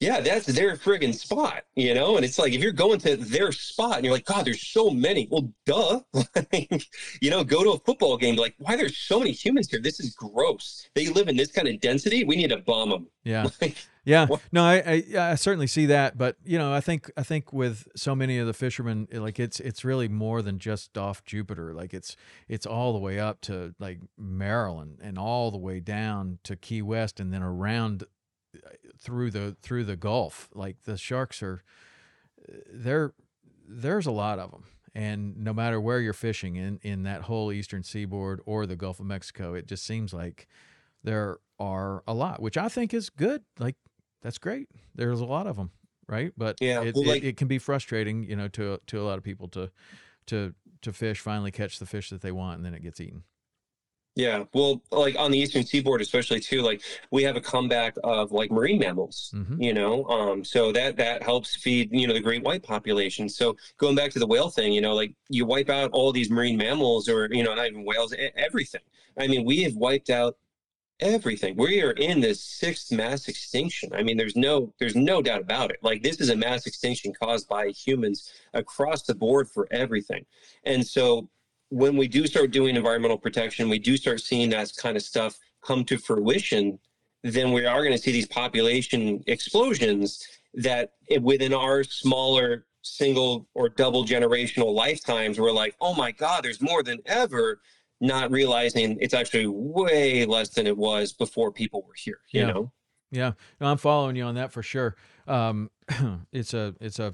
Yeah, that's their friggin' spot, you know? And it's like, if you're going to their spot and you're like, God, there's so many. Well, duh. Like, you know, go to a football game, like, why there's so many humans here? This is gross. They live in this kind of density. We need to bomb them. Yeah. Like, Yeah, What- no, I, I I certainly see that, but you know, I think I think with so many of the fishermen, like it's it's really more than just off Jupiter. Like it's it's all the way up to like Maryland and all the way down to Key West and then around through the through the Gulf. Like the sharks are there. There's a lot of them, and no matter where you're fishing in in that whole eastern seaboard or the Gulf of Mexico, it just seems like there are a lot, which I think is good. Like that's great. There's a lot of them, right? But Yeah, it, well, it, it can be frustrating, you know, to to a lot of people to to to fish finally catch the fish that they want and then it gets eaten. Yeah, well, like on the eastern seaboard, especially too, like we have a comeback of like marine mammals. Mhm. You know, um, so that that helps feed you know the great white population. So going back to the whale thing, you know, like you wipe out all these marine mammals, or you know, not even whales, everything. I mean, we have wiped out everything. We are in this sixth mass extinction. I mean, there's no there's no doubt about it. Like this is a mass extinction caused by humans across the board for everything. And so when we do start doing environmental protection, we do start seeing that kind of stuff come to fruition, then we are going to see these population explosions that within our smaller single or double generational lifetimes, we're like, oh my God, there's more than ever, not realizing it's actually way less than it was before people were here, you Yeah. know? Yeah, no, I'm following you on that for sure. Um, it's a it's a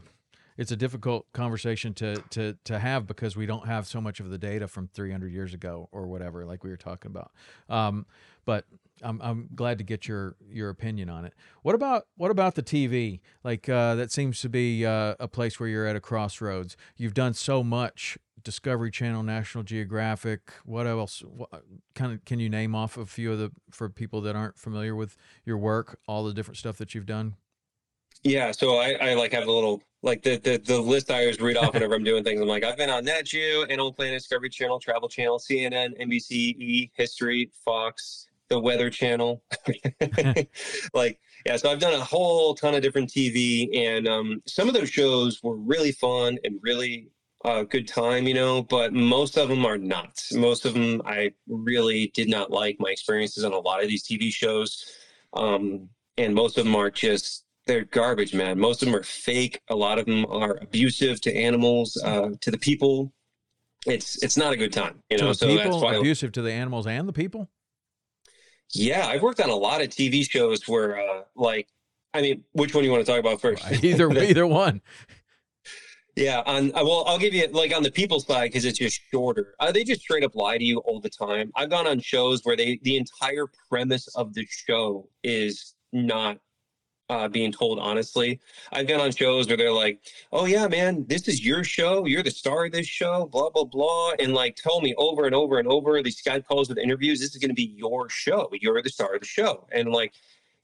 it's a difficult conversation to to to have because we don't have so much of the data from 300 years ago or whatever, like we were talking about. Um, but I'm I'm glad to get your your opinion on it. What about what about the TV? Like uh, that seems to be uh, a place where you're at a crossroads. You've done so much. Discovery Channel, National Geographic. What else? What, kind of can you name off a few of the for people that aren't familiar with your work, all the different stuff that you've done? Yeah, so I, I like have a little like the, the the list I always read off whenever I'm doing things. I'm like, I've been on Nat Animal Planet, Discovery Channel, Travel Channel, CNN, NBC, E, History, Fox, the Weather Channel. like, yeah, so I've done a whole ton of different TV, and um, some of those shows were really fun and really uh, good time, you know, but most of them are not. Most of them I really did not like my experiences on a lot of these TV shows. Um, and most of them are just they're garbage, man. Most of them are fake. A lot of them are abusive to animals, uh, to the people. It's it's not a good time, you know. So people, why, abusive to the animals and the people. yeah, I've worked on a lot of TV shows where, uh, like, I mean, which one do you want to talk about first? Either either one. Yeah, on uh, well, I'll give you like on the people side because it's just shorter. Uh, they just straight up lie to you all the time. I've gone on shows where they the entire premise of the show is not uh, being told honestly. I've been on shows where they're like, "Oh yeah, man, this is your show. You're the star of this show." Blah blah blah, and like tell me over and over and over these Skype calls with interviews. This is going to be your show. You're the star of the show, and like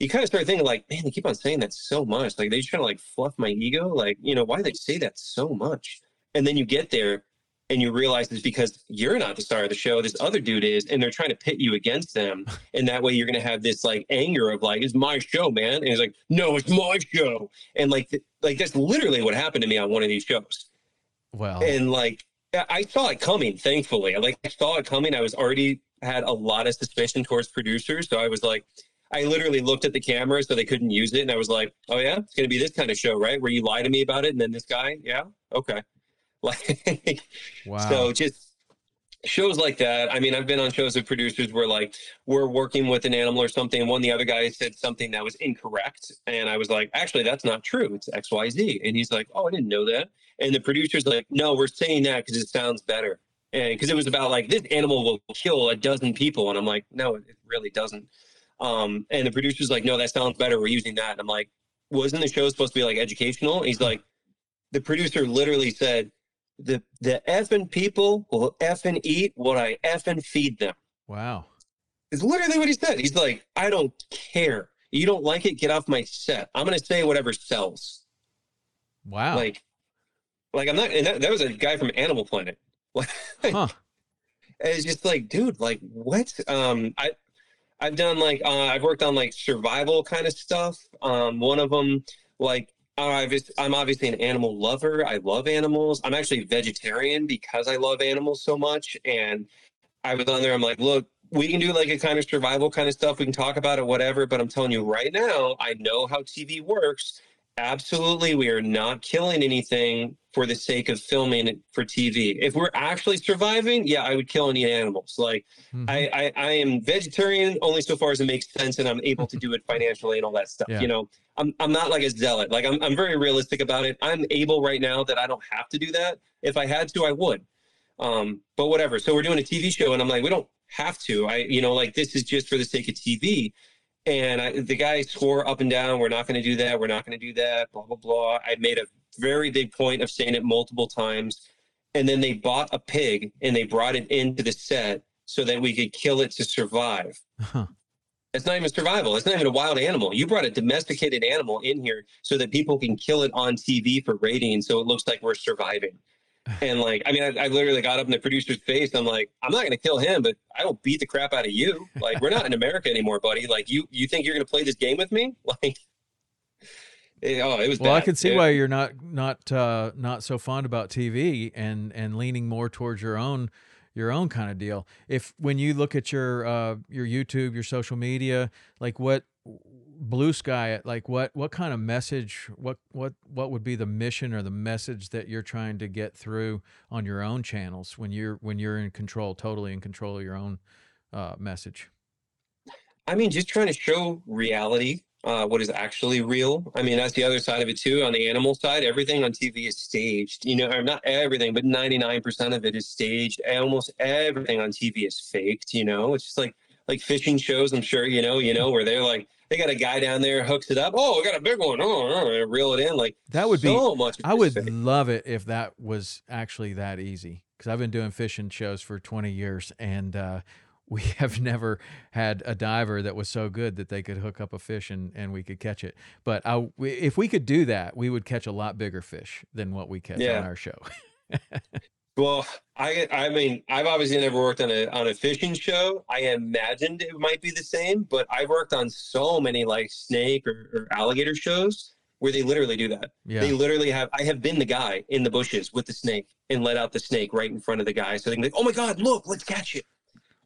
you kind of start thinking like, man, they keep on saying that so much. Like they just trying to like fluff my ego. Like, you know, why they say that so much? And then you get there and you realize it's because you're not the star of the show. This other dude is, and they're trying to pit you against them. And that way you're gonna have this like anger of like, it's my show, man. And he's like, no, it's my show. And like th- like that's literally what happened to me on one of these shows. Well, And like I- saw it coming, thankfully. I like I saw it coming. I was already had a lot of suspicion towards producers. So I was like, I literally looked at the camera so they couldn't use it. And I was like, oh, yeah, it's going to be this kind of show, right? Where you lie to me about it. And then this guy, yeah, okay. Like, wow. so just shows like that. I mean, I've been on shows with producers where like we're working with an animal or something. And one, of the other guy said something that was incorrect. And I was like, actually, that's not true. It's XYZ. And he's like, oh, I didn't know that. And the producer's like, no, we're saying that because it sounds better. And because it was about like this animal will kill a dozen people. And I'm like, no, it really doesn't. Um, and the producer's like, no, that sounds better. We're using that. And I'm like, wasn't the show supposed to be like educational? And he's like, the producer literally said, the the effing people will effing eat what I effing feed them. wow. It's literally what he said. He's like, I don't care. You don't like it, get off my set. I'm gonna say whatever sells. Wow. Like, like I'm not. And that, that was a guy from Animal Planet. Like, huh. it's just like, dude, like what? Um, I I've done like uh, I've worked on like survival kind of stuff. Um, one of them like I'm obviously an animal lover. I love animals. I'm actually vegetarian because I love animals so much. And I was on there. I'm like, look, we can do like a kind of survival kind of stuff. We can talk about it, whatever. But I'm telling you right now, I know how TV works. Absolutely, we are not killing anything for the sake of filming it for TV. If we're actually surviving, yeah, I would kill any animals. Like Mhm. I, I, I am vegetarian only so far as it makes sense and I'm able to do it financially and all that stuff. Yeah. You know, I'm, I'm not like a zealot. Like I'm, I'm very realistic about it. I'm able right now that I don't have to do that. If I had to, I would. Um, but whatever. So we're doing a TV show and I'm like, we don't have to. I, you know, like this is just for the sake of TV. And I, the guy swore up and down, we're not going to do that. We're not going to do that. Blah, blah, blah. I made a very big point of saying it multiple times. And then they bought a pig and they brought it into the set so that we could kill it to survive. Huh. It's not even survival. It's not even a wild animal. You brought a domesticated animal in here so that people can kill it on TV for ratings, so it looks like we're surviving. And like, I mean, I, I literally got up in the producer's face. I'm like, I'm not going to kill him, but I don't beat the crap out of you. Like, we're not in America anymore, buddy. Like, you you think you're going to play this game with me? Like, it, oh, it was. Well, I can see It- why you're not not uh, not so fond about TV and and leaning more towards your own your own kind of deal. If when you look at your uh, your YouTube, your social media, like what blue sky like what what kind of message what what what would be the mission or the message that you're trying to get through on your own channels when you're when you're in control totally in control of your own uh, message I mean, just trying to show reality, uh, what is actually real. I mean, that's the other side of it too. On the animal side, everything on TV is staged. You know, not everything, but 99% of it is staged. Almost everything on TV is faked. You know, it's just like like fishing shows. I'm sure you know. You know, where they're like they got a guy down there hooks it up. Oh, we got a big one. Oh, oh, reel it in. Like that would be so much. I would love it if that was actually that easy because I've been doing fishing shows for 20 years and uh, we have never had a diver that was so good that they could hook up a fish and, and we could catch it. But I, if we could do that, we would catch a lot bigger fish than what we catch Yeah. on our show. Well, I I mean, I've obviously never worked on a on a fishing show. I imagined it might be the same, but I've worked on so many like snake or, or alligator shows where they literally do that. yeah. They literally have. I have been the guy in the bushes with the snake and let out the snake right in front of the guy, so they can be like, "Oh my God, look, let's catch it."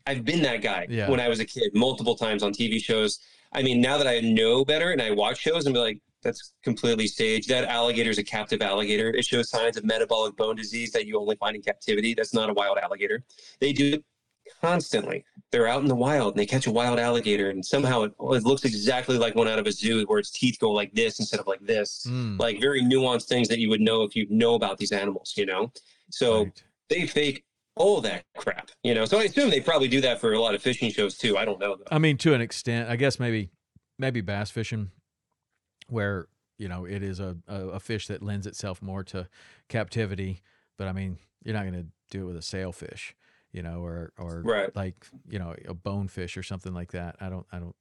I've been that guy Yeah. when I was a kid, multiple times on TV shows. I mean, now that I know better and I watch shows, and be like, "That's completely staged." That alligator is a captive alligator. It shows signs of metabolic bone disease that you only find in captivity. That's not a wild alligator. They do it constantly. They're out in the wild and they catch a wild alligator, and somehow it, it looks exactly like one out of a zoo, where its teeth go like this instead of like this Mm, like very nuanced things that you would know if you know about these animals, you know? So right. they fake all that crap, you know? So I assume they probably do that for a lot of fishing shows too. I don't know though. I mean, to an extent, I guess maybe maybe bass fishing, where you know it is a, a, a fish that lends itself more to captivity. But I mean, you're not going to do it with a sailfish, you know, or or Right. like you know a bonefish or something like that. I don't I don't.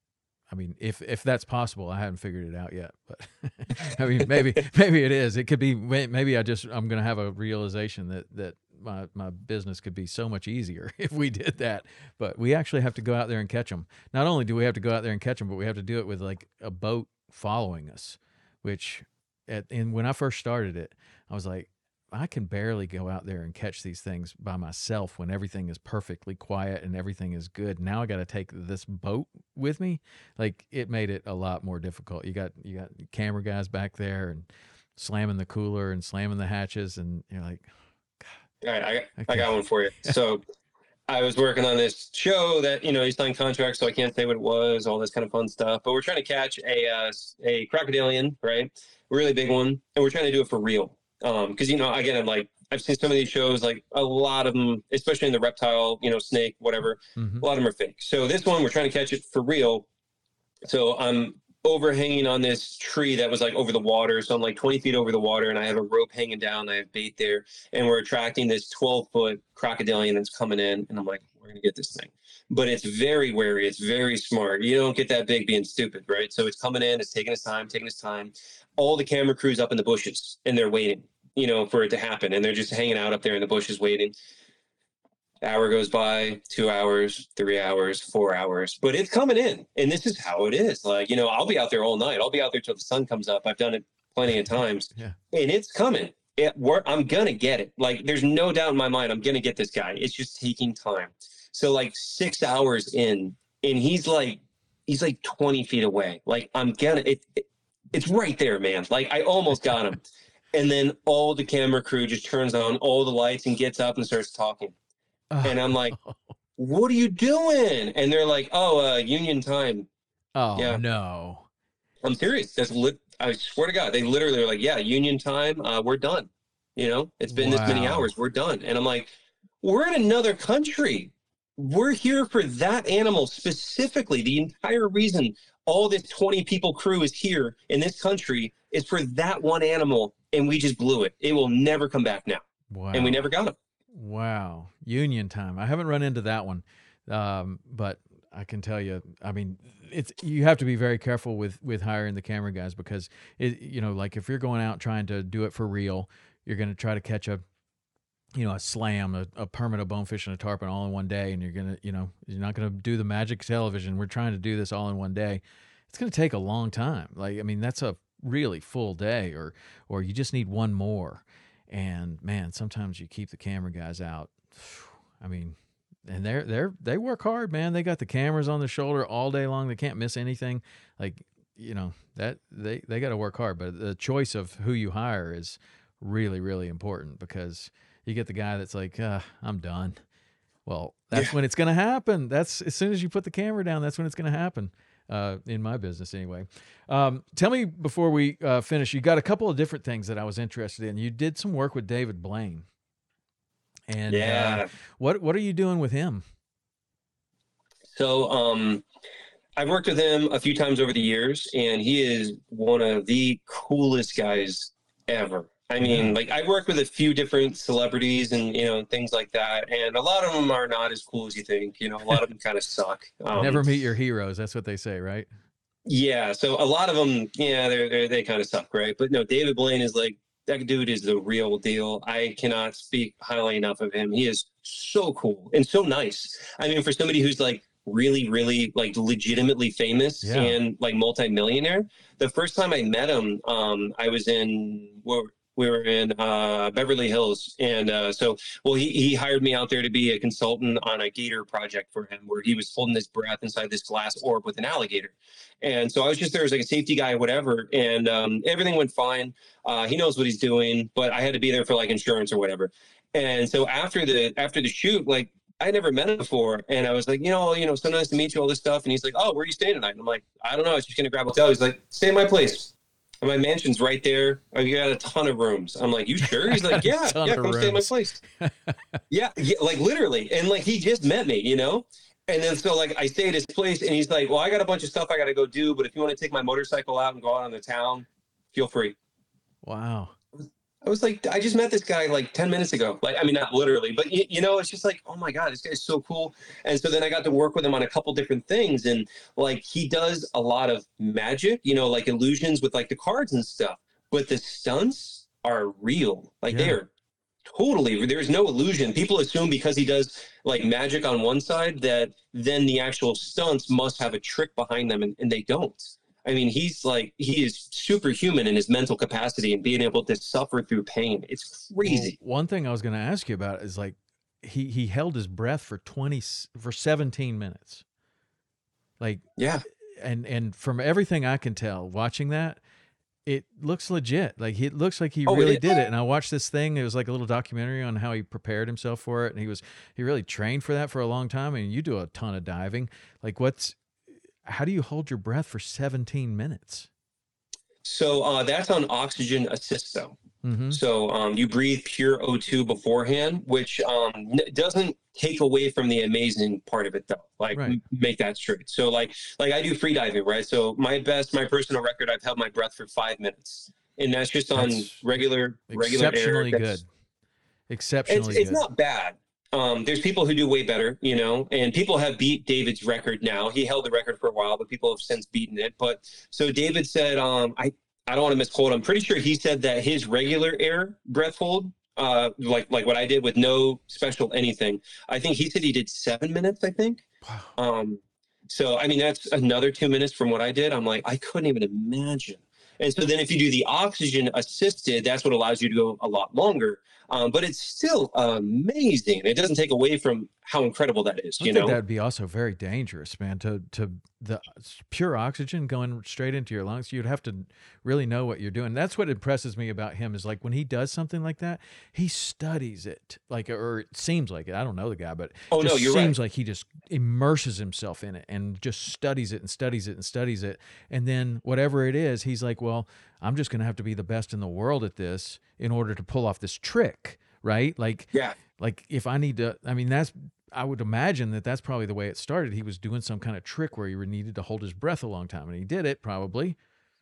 I mean, if if that's possible, I haven't figured it out yet. But I mean, maybe maybe it is. It could be. Maybe I just I'm going to have a realization that that my my business could be so much easier if we did that. But we actually have to go out there and catch them. Not only do we have to go out there and catch them, but we have to do it with like a boat following us. Which, at and when I first started it, I was like, I can barely go out there and catch these things by myself when everything is perfectly quiet and everything is good. Now I got to take this boat with me. Like it made it a lot more difficult. You got you got camera guys back there and slamming the cooler and slamming the hatches, and you're like, All right, I, got- I got one for you. So I was working on this show that, you know, you signed contracts, so I can't say what it was, all this kind of fun stuff. But we're trying to catch a uh, a crocodilian, right? A really big one, and we're trying to do it for real. Um, because you know, again, I'm like I've seen some of these shows, like a lot of them, especially in the reptile, you know, snake, whatever. Mhm. A lot of them are fake. So this one, we're trying to catch it for real. So I'm overhanging on this tree that was like over the water. So I'm like 20 feet over the water, and I have a rope hanging down. I have bait there, and we're attracting this 12 foot crocodilian that's coming in. And I'm like, we're gonna get this thing. But it's very wary. It's very smart. You don't get that big being stupid, right? So it's coming in. It's taking its time, taking its time. All the camera crews up in the bushes, and they're waiting, you know, for it to happen. And they're just hanging out up there in the bushes waiting hour goes by, two hours, three hours, four hours, but it's coming in. And this is how it is. Like, you know, I'll be out there all night. I'll be out there till the sun comes up. I've done it plenty of times. Yeah. And it's coming. It, we're, I'm going to get it. Like, there's no doubt in my mind, I'm going to get this guy. It's just taking time. So, like, six hours in, and he's like, he's like 20 feet away. Like, I'm going to, it, it, it's right there, man. Like, I almost got him. And then all the camera crew just turns on all the lights and gets up and starts talking. And I'm like, what are you doing? And they're like, oh, uh, union time. oh yeah. no. I'm serious. That's lit. I swear to God, they literally are like, yeah, union time. Uh, we're done. You know, it's been this many hours. We're done. And I'm like, we're in another country. We're here for that animal specifically. The entire reason all this 20 people crew is here in this country is for that one animal and we just blew it. It will never come back now. Wow. And we never got him. Wow. Union time. I haven't run into that one. Um, but I can tell you, I mean, it's you have to be very careful with with hiring the camera guys because it, you know, like if you're going out trying to do it for real, you're going to try to catch a you know, a slam, a, permit, a bonefish and a tarpon all in one day, and you're gonna, you know, you're not gonna do the magic television. We're trying to do this all in one day. It's gonna take a long time. Like, I mean, that's a really full day, or or you just need one more. And man, sometimes you keep the camera guys out. I mean, and they're they're they work hard, man. They got the cameras on the shoulder all day long. They can't miss anything. Like, you know, that they they got to work hard. But the choice of who you hire is really really important because you get the guy that's like, uh, I'm done. Well, that's Yeah. when it's going to happen. That's as soon as you put the camera down, that's when it's going to happen. Uh, in my business, anyway. Um, tell me before we uh, finish. You got a couple of different things that I was interested in. You did some work with David Blaine, and uh, yeah. what what are you doing with him? So um, I've worked with him a few times over the years, and he is one of the coolest guys ever. I mean, like I work with a few different celebrities and you know things like that, and a lot of them are not as cool as you think. You know, a lot of them kind of suck. Um, Never meet your heroes. That's what they say, right? Yeah, so a lot of them, yeah, they're, they're they kind of suck, right? But no, David Blaine is like that dude is the real deal. I cannot speak highly enough of him. He is so cool and so nice. I mean, for somebody who's like really, really like legitimately famous Yeah. and like multimillionaire. The first time I met him, um, I was in where we were in uh, Beverly Hills, and uh, so well, he he hired me out there to be a consultant on a gator project for him, where he was holding his breath inside this glass orb with an alligator. And so I was just there as like a safety guy, whatever, and um, everything went fine. Uh, he knows what he's doing, but I had to be there for like insurance or whatever. And so after the after the shoot, like I never met him before, and I was like, you know, you know, so nice to meet you, all this stuff. And he's like, oh, where are you staying tonight? And I'm like, I don't know, I was just gonna grab a hotel. He's like, stay in my place. And my mansion's right there. I've got a ton of rooms. I'm like, you sure? He's like, yeah, yeah, come stay in my place. yeah, yeah, like literally. And like he just met me, you know? And then so like I stay at his place and he's like, Well, I got a bunch of stuff I gotta go do, but if you want to take my motorcycle out and go out on the town, feel free. Wow. I was like, I just met this guy like 10 minutes ago. Like, I mean, not literally, but you, you know, it's just like, oh my God, this guy's so cool. And so then I got to work with him on a couple different things. And like, he does a lot of magic, you know, like illusions with like the cards and stuff. But the stunts are real. Like, Yeah. they're totally, there's no illusion. People assume because he does like magic on one side that then the actual stunts must have a trick behind them, and, and they don't. I mean, he's like he is superhuman in his mental capacity and being able to suffer through pain. It's crazy. Well, one thing I was going to ask you about is like he he held his breath for 20 for 17 minutes. Like yeah, and and from everything I can tell watching that it looks legit. Like he, it looks like he Oh, really is. did it. And I watched this thing. It was like a little documentary on how he prepared himself for it, and he was he really trained for that for a long time. And you do a ton of diving. Like what's how do you hold your breath for 17 minutes? so uh, that's on oxygen assist though. Mm-hmm. So um, you breathe pure O2 beforehand, which um, n- doesn't take away from the amazing part of it though. Like Right. m- make that straight. So like like I do free diving, right? So my best, my personal record, I've held my breath for five minutes, and that's just on That's regular regular air. Exceptionally That's- good. Exceptionally it's, it's good. not bad. Um, there's people who do way better, you know, and people have beat David's record now. He held the record for a while, but people have since beaten it. But so David said, um, I, I don't want to misquote. I'm pretty sure he said that his regular air breath hold, uh, like like what I did with no special anything. I think he said he did seven minutes. I think. Wow. Um, so I mean that's another two minutes from what I did. I'm like I couldn't even imagine. And so then if you do the oxygen assisted, that's what allows you to go a lot longer. Um, but it's still amazing. It doesn't take away from how incredible that is. I You think know, that'd be also very dangerous, man. To to the pure oxygen going straight into your lungs, you'd have to really know what you're doing. That's what impresses me about him is like when he does something like that, he studies it, like or it seems like it. I don't know the guy, but Oh, no, you're right. seems like he just immerses himself in it and just studies it and studies it and studies it, and then whatever it is, he's like, well, I'm just gonna have to be the best in the world at this in order to pull off this trick, right? Like yeah. like if I need to, I mean, that's I would imagine that that's probably the way it started. He was doing some kind of trick where he needed to hold his breath a long time, and he did it probably.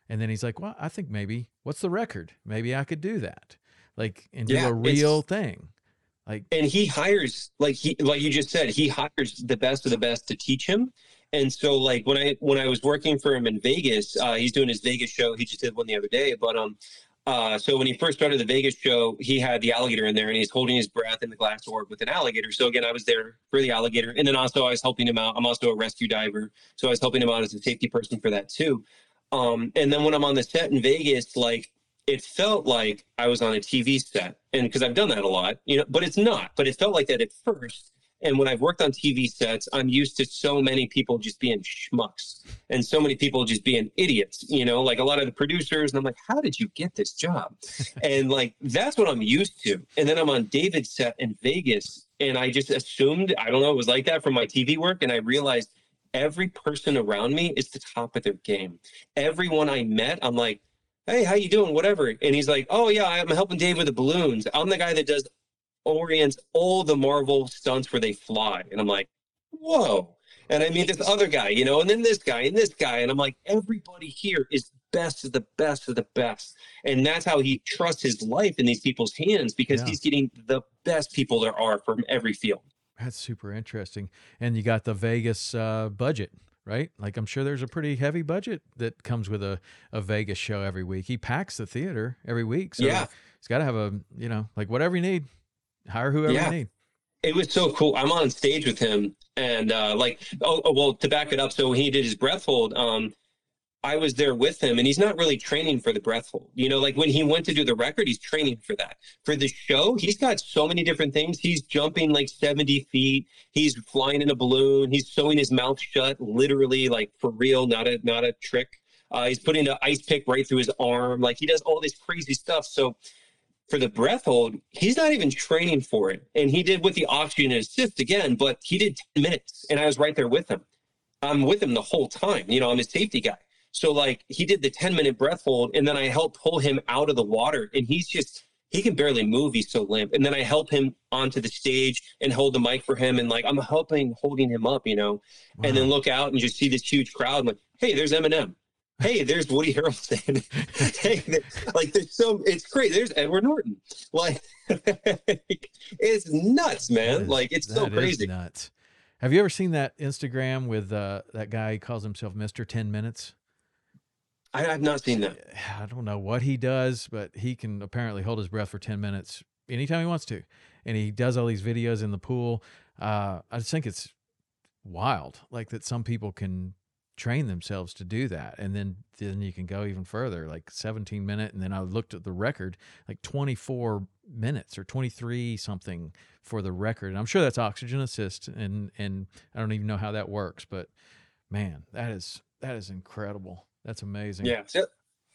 And then he's like, "Well, I think maybe what's the record? Maybe I could do that, like and do a real thing." Like, and he hires like he like you just said he hires the best of the best to teach him and so like when i when i was working for him in vegas uh, he's doing his vegas show he just did one the other day but um uh, so when he first started the Vegas show, he had the alligator in there, and he's holding his breath in the glass orb with an alligator. So again, I was there for the alligator, and then also I was helping him out. I'm also a rescue diver, so I was helping him out as a safety person for that too. Um, and then when I'm on the set in Vegas, like it felt like I was on a TV set, and because I've done that a lot, you know, but it's not. But it felt like that at first. And when I've worked on TV sets, I'm used to so many people just being schmucks and so many people just being idiots, you know, like a lot of the producers. And I'm like, how did you get this job? and like, that's what I'm used to. And then I'm on David's set in Vegas, and I just assumed, I don't know, it was like that from my TV work. And I realized every person around me is the top of their game. Everyone I met, I'm like, hey, how you doing? Whatever. And he's like, oh yeah, I'm helping Dave with the balloons. I'm the guy that does orients all the Marvel stunts where they fly. And I'm like, whoa. And I meet this other guy, you know, and then this guy and this guy. And I'm like, everybody here is best of the best of the best. And that's how he trusts his life in these people's hands because Yeah. he's getting the best people there are from every field. That's super interesting. And you got the Vegas uh, budget, right? Like I'm sure there's a pretty heavy budget that comes with a, a Vegas show every week. He packs the theater every week. So Yeah. he's got to have a, you know, like whatever you need, hire whoever Yeah. you need. it was so cool. I'm on stage with him, and uh, like, oh, oh, well, to back it up, so when he did his breath hold, um, I was there with him, and he's not really training for the breath hold. You know, like when he went to do the record, he's training for that. For the show, he's got so many different things. He's jumping like 70 feet. He's flying in a balloon. He's sewing his mouth shut, literally, like for real, not a not a trick. Uh, he's putting an ice pick right through his arm. Like he does all this crazy stuff. So for the breath hold, he's not even training for it. And he did with the oxygen assist again, but he did 10 minutes and I was right there with him. I'm with him the whole time. You know, I'm his safety guy. So like he did the 10 minute breath hold and then I helped pull him out of the water and he's just he can barely move. He's so limp. And then I help him onto the stage and hold the mic for him. And like I'm helping holding him up, you know, and then look out and just see this huge crowd. I'm like, hey, there's Eminem. Hey, there's Woody Harrelson. hey, like there's so it's great. There's Edward Norton. Like it's nuts, man. is- like it's so crazy. nuts. Have you ever seen that Instagram with uh, that guy? He calls himself Mr. 10 Minutes. I, I've not seen that. I don't know what he does, but he can apparently hold his breath for 10 minutes anytime he wants to. And he does all these videos in the pool. Uh, I just think it's wild, like that some people can train themselves to do that. And then, then you can go even further, like 17 minute. And then I looked at the record, like 24 minutes or 23 something for the record. And I'm sure that's oxygen assist. And, and I don't even know how that works, but man, that is, that is incredible. That's amazing. Yeah. So,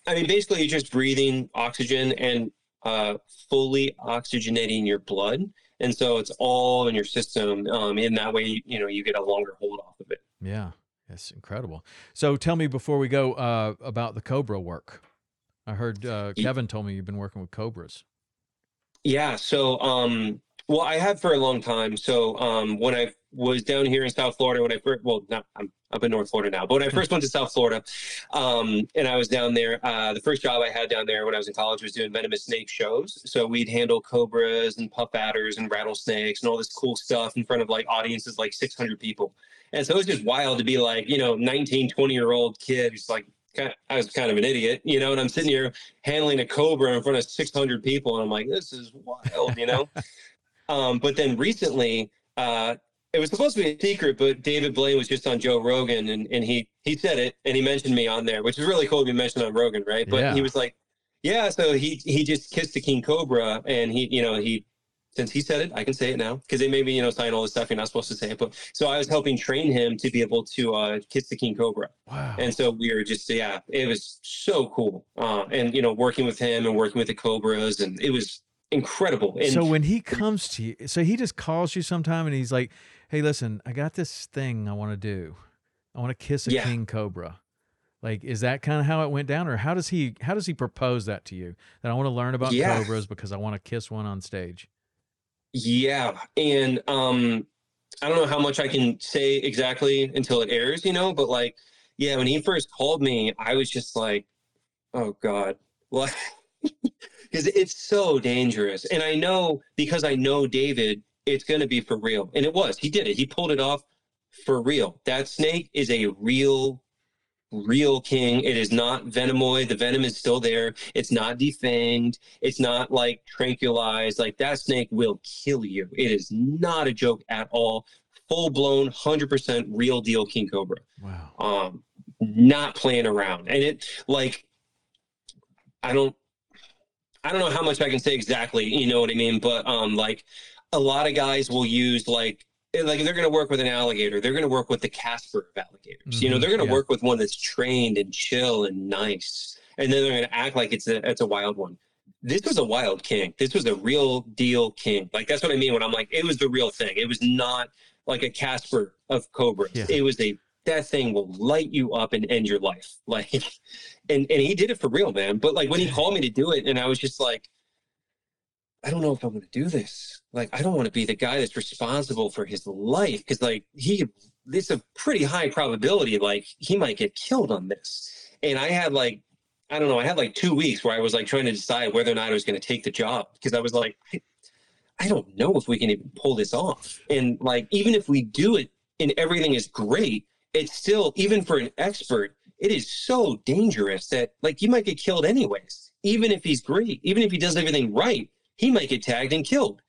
I mean, basically, you're just breathing oxygen and uh, fully oxygenating your blood, and so it's all in your system. Um, in that way, you know, you get a longer hold off of it. Yeah, it's incredible. So tell me before we go uh, about the Cobra work. I heard uh, Kevin told me you've been working with Cobras. Yeah. So, um, well, I have for a long time. So, um, when I was down here in South Florida, when I first, well, not, I'm up in North Florida now, but when I first went to South Florida, um, and I was down there, uh, the first job I had down there when I was in college was doing venomous snake shows. So we'd handle cobras and puff adders and rattlesnakes and all this cool stuff in front of like audiences, like 600 people. And so it was just wild to be like, you know, 19, 20 year old kid who's like, kind I was kind of an idiot, you know, and I'm sitting here handling a cobra in front of 600 people. And I'm like, this is wild, you know? um, but then recently, uh, it was supposed to be a secret, but David Blaine was just on Joe Rogan and, and he, he said it and he mentioned me on there, which is really cool to be mentioned on Rogan. Right. But Yeah. he was like, yeah, so he, he just kissed the King Cobra and he, you know, he, since he said it, I can say it now because they made me, you know, sign all this stuff. You're not supposed to say it, but so I was helping train him to be able to uh, kiss the King Cobra. Wow. And so we were just, yeah, it was so cool. Uh, and, you know, working with him and working with the Cobras, and it was incredible. And so when he comes to you, so he just calls you sometime and he's like, "Hey, listen, I got this thing I want to do. I want to kiss a Yeah. king cobra." Like, is that kind of how it went down, or how does he how does he propose that to you? That I want to learn about Yeah. cobras because I want to kiss one on stage. Yeah. And um, I don't know how much I can say exactly until it airs, you know, but like, yeah, when he first called me, I was just like, oh God, what? Because it's so dangerous. And I know because I know David, it's going to be for real. And it was. He did it. He pulled it off for real. That snake is a real real king. It is not venomoid. The venom is still there. It's not defanged. It's not like tranquilized. Like that snake will kill you. It is not a joke at all. Full blown, hundred percent real deal king cobra. Wow. Um, not playing around. And it like, I don't, I don't know how much I can say exactly. You know what I mean? But um, like, a lot of guys will use like like they're going to work with an alligator they're going to work with the casper of alligators mm-hmm, you know mm-hmm. they're going to yeah. work with one that's trained and chill and nice and then they're going to act like it's a it's a wild one this was a wild king this was a real deal king like that's what i mean when i'm like it was the real thing it was not like a casper of cobras yeah. it was a that thing will light you up and end your life like and and he did it for real man but like when he called me to do it and i was just like I don't know if I'm going to do this. Like, I don't want to be the guy that's responsible for his life because, like, he, it's a pretty high probability, like, he might get killed on this. And I had, like, I don't know, I had like two weeks where I was like trying to decide whether or not I was going to take the job because I was like, I, don't know if we can even pull this off. And, like, even if we do it and everything is great, it's still, even for an expert, it is so dangerous that, like, you might get killed anyways, even if he's great, even if he does everything right he might get tagged and killed.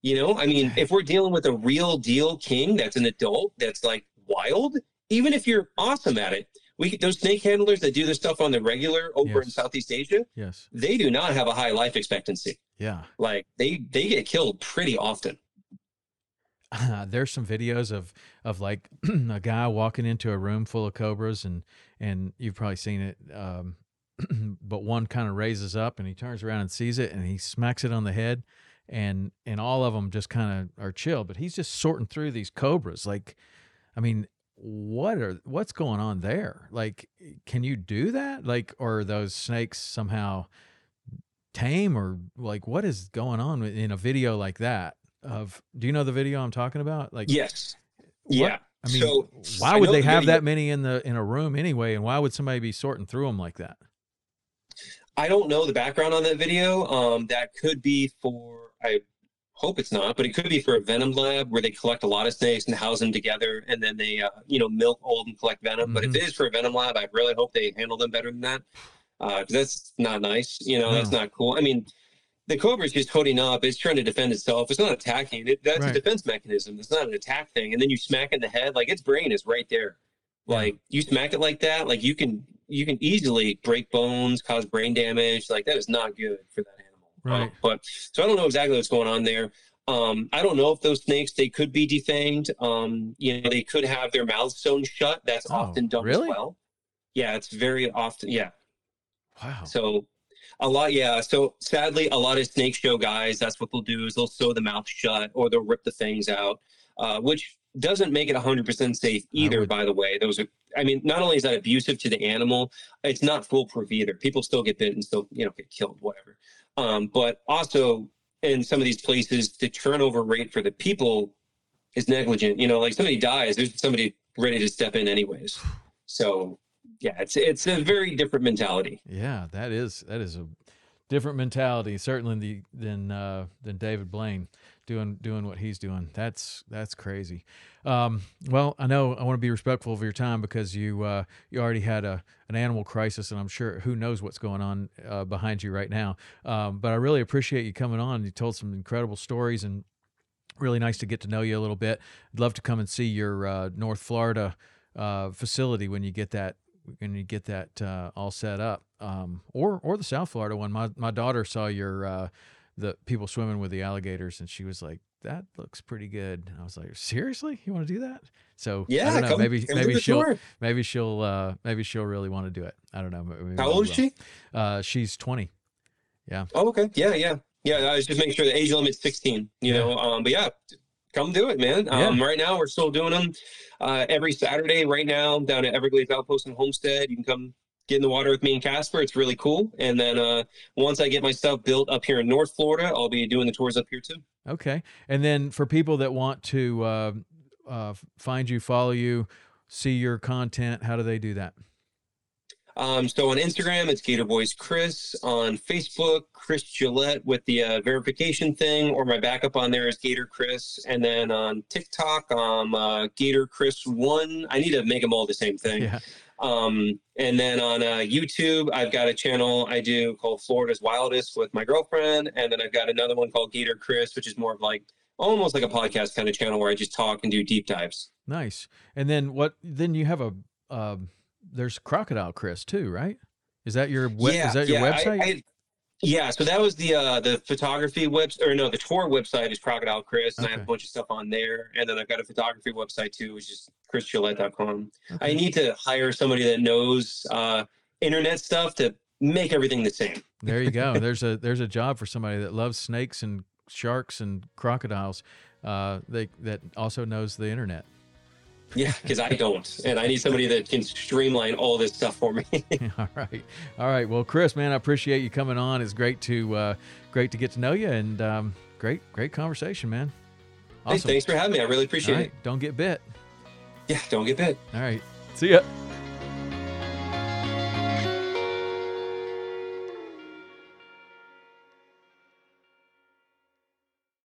You know, I mean, if we're dealing with a real deal king that's an adult that's like wild, even if you're awesome at it, we those snake handlers that do this stuff on the regular over yes. in Southeast Asia, yes, they do not have a high life expectancy. Yeah, like they they get killed pretty often. Uh, there's some videos of of like a guy walking into a room full of cobras and and you've probably seen it um, but one kind of raises up and he turns around and sees it and he smacks it on the head and and all of them just kind of are chill but he's just sorting through these cobras like i mean what are what's going on there? Like can you do that? Like or those snakes somehow tame or like what is going on in a video like that of do you know the video i'm talking about? Like yes. yeah. I mean so, why would they have that many in the in a room anyway and why would somebody be sorting through them like that I don't know the background on that video. Um, that could be for I hope it's not, but it could be for a venom lab where they collect a lot of snakes and house them together, and then they uh, you know milk old and collect venom. Mm-hmm. But if mm-hmm. it is for a venom lab, I really hope they handle them better than that uh, that's not nice. You know, no. that's not cool. I mean. The cobra is just holding up. It's trying to defend itself. It's not attacking. It, that's right. a defense mechanism. It's not an attack thing. And then you smack in the head, like its brain is right there. Like you smack it like that, like you can you can easily break bones, cause brain damage. Like that is not good for that animal. Right. but so I don't know exactly what's going on there. Um, I don't know if those snakes they could be defanged. Um, you know, they could have their mouths sewn shut. That's oh, often done really? as well. Yeah, it's very often. Yeah. Wow. So a lot, yeah. So sadly, a lot of snake show guys, that's what they'll do is they'll sew the mouth shut or they'll rip the fangs out, uh, which doesn't make it 100% safe either would... by the way. Those are i mean not only is that abusive to the animal it's not foolproof either. People still get bit and still you know get killed whatever. Um, but also in some of these places the turnover rate for the people is negligent. You know like somebody dies there's somebody ready to step in anyways. So yeah it's it's a very different mentality. Yeah that is that is a different mentality certainly than uh, than david blaine doing doing what he's doing. That's that's crazy. Um, well, I know I want to be respectful of your time because you uh, you already had a an animal crisis, and I'm sure who knows what's going on uh, behind you right now. Um, but I really appreciate you coming on. You told some incredible stories, and really nice to get to know you a little bit. I'd love to come and see your uh, North Florida uh, facility when you get that when you get that uh, all set up, um, or or the South Florida one. My my daughter saw your uh, the people swimming with the alligators, and she was like, "That looks pretty good." And I was like, "Seriously, you want to do that?" So yeah, I don't know. Come, maybe come maybe she'll maybe she'll uh, maybe she'll really want to do it. I don't know. Maybe How old is she? Uh, she's twenty. Yeah. Oh, okay. Yeah, yeah, yeah. I was just making sure the age limit's sixteen. You yeah. know, um, but yeah, come do it, man. Um, yeah. Right now, we're still doing them uh, every Saturday. Right now, down at Everglades Outpost and Homestead, you can come get in the water with me and Casper. It's really cool. And then uh, once I get my stuff built up here in North Florida, I'll be doing the tours up here too. Okay. And then for people that want to uh, uh, find you, follow you, see your content, how do they do that? Um, so on Instagram, it's Gator Boys Chris. On Facebook, Chris Gillette with the uh, verification thing, or my backup on there is Gator Chris. And then on TikTok, um, uh, Gator Chris One. I need to make them all the same thing. Yeah. Um, and then on uh, YouTube, I've got a channel I do called Florida's Wildest with my girlfriend, and then I've got another one called Gator Chris, which is more of like almost like a podcast kind of channel where I just talk and do deep dives. Nice. And then what? Then you have a um, there's Crocodile Chris too, right? Is that your we- yeah, is that your yeah, website? I, I, yeah, so that was the uh, the photography website, or no, the tour website is Crocodile Chris, and I have a bunch of stuff on there. And then I've got a photography website too, which is chrisgillette.com. I need to hire somebody that knows uh, internet stuff to make everything the same. there you go. There's a there's a job for somebody that loves snakes and sharks and crocodiles. Uh, they that also knows the internet. Yeah, because I don't, and I need somebody that can streamline all this stuff for me. all right, all right. Well, Chris, man, I appreciate you coming on. It's great to uh, great to get to know you, and um, great great conversation, man. Hey, thanks for having me. I really appreciate right, it. don't get bit. Yeah, don't get bit. All right, see ya.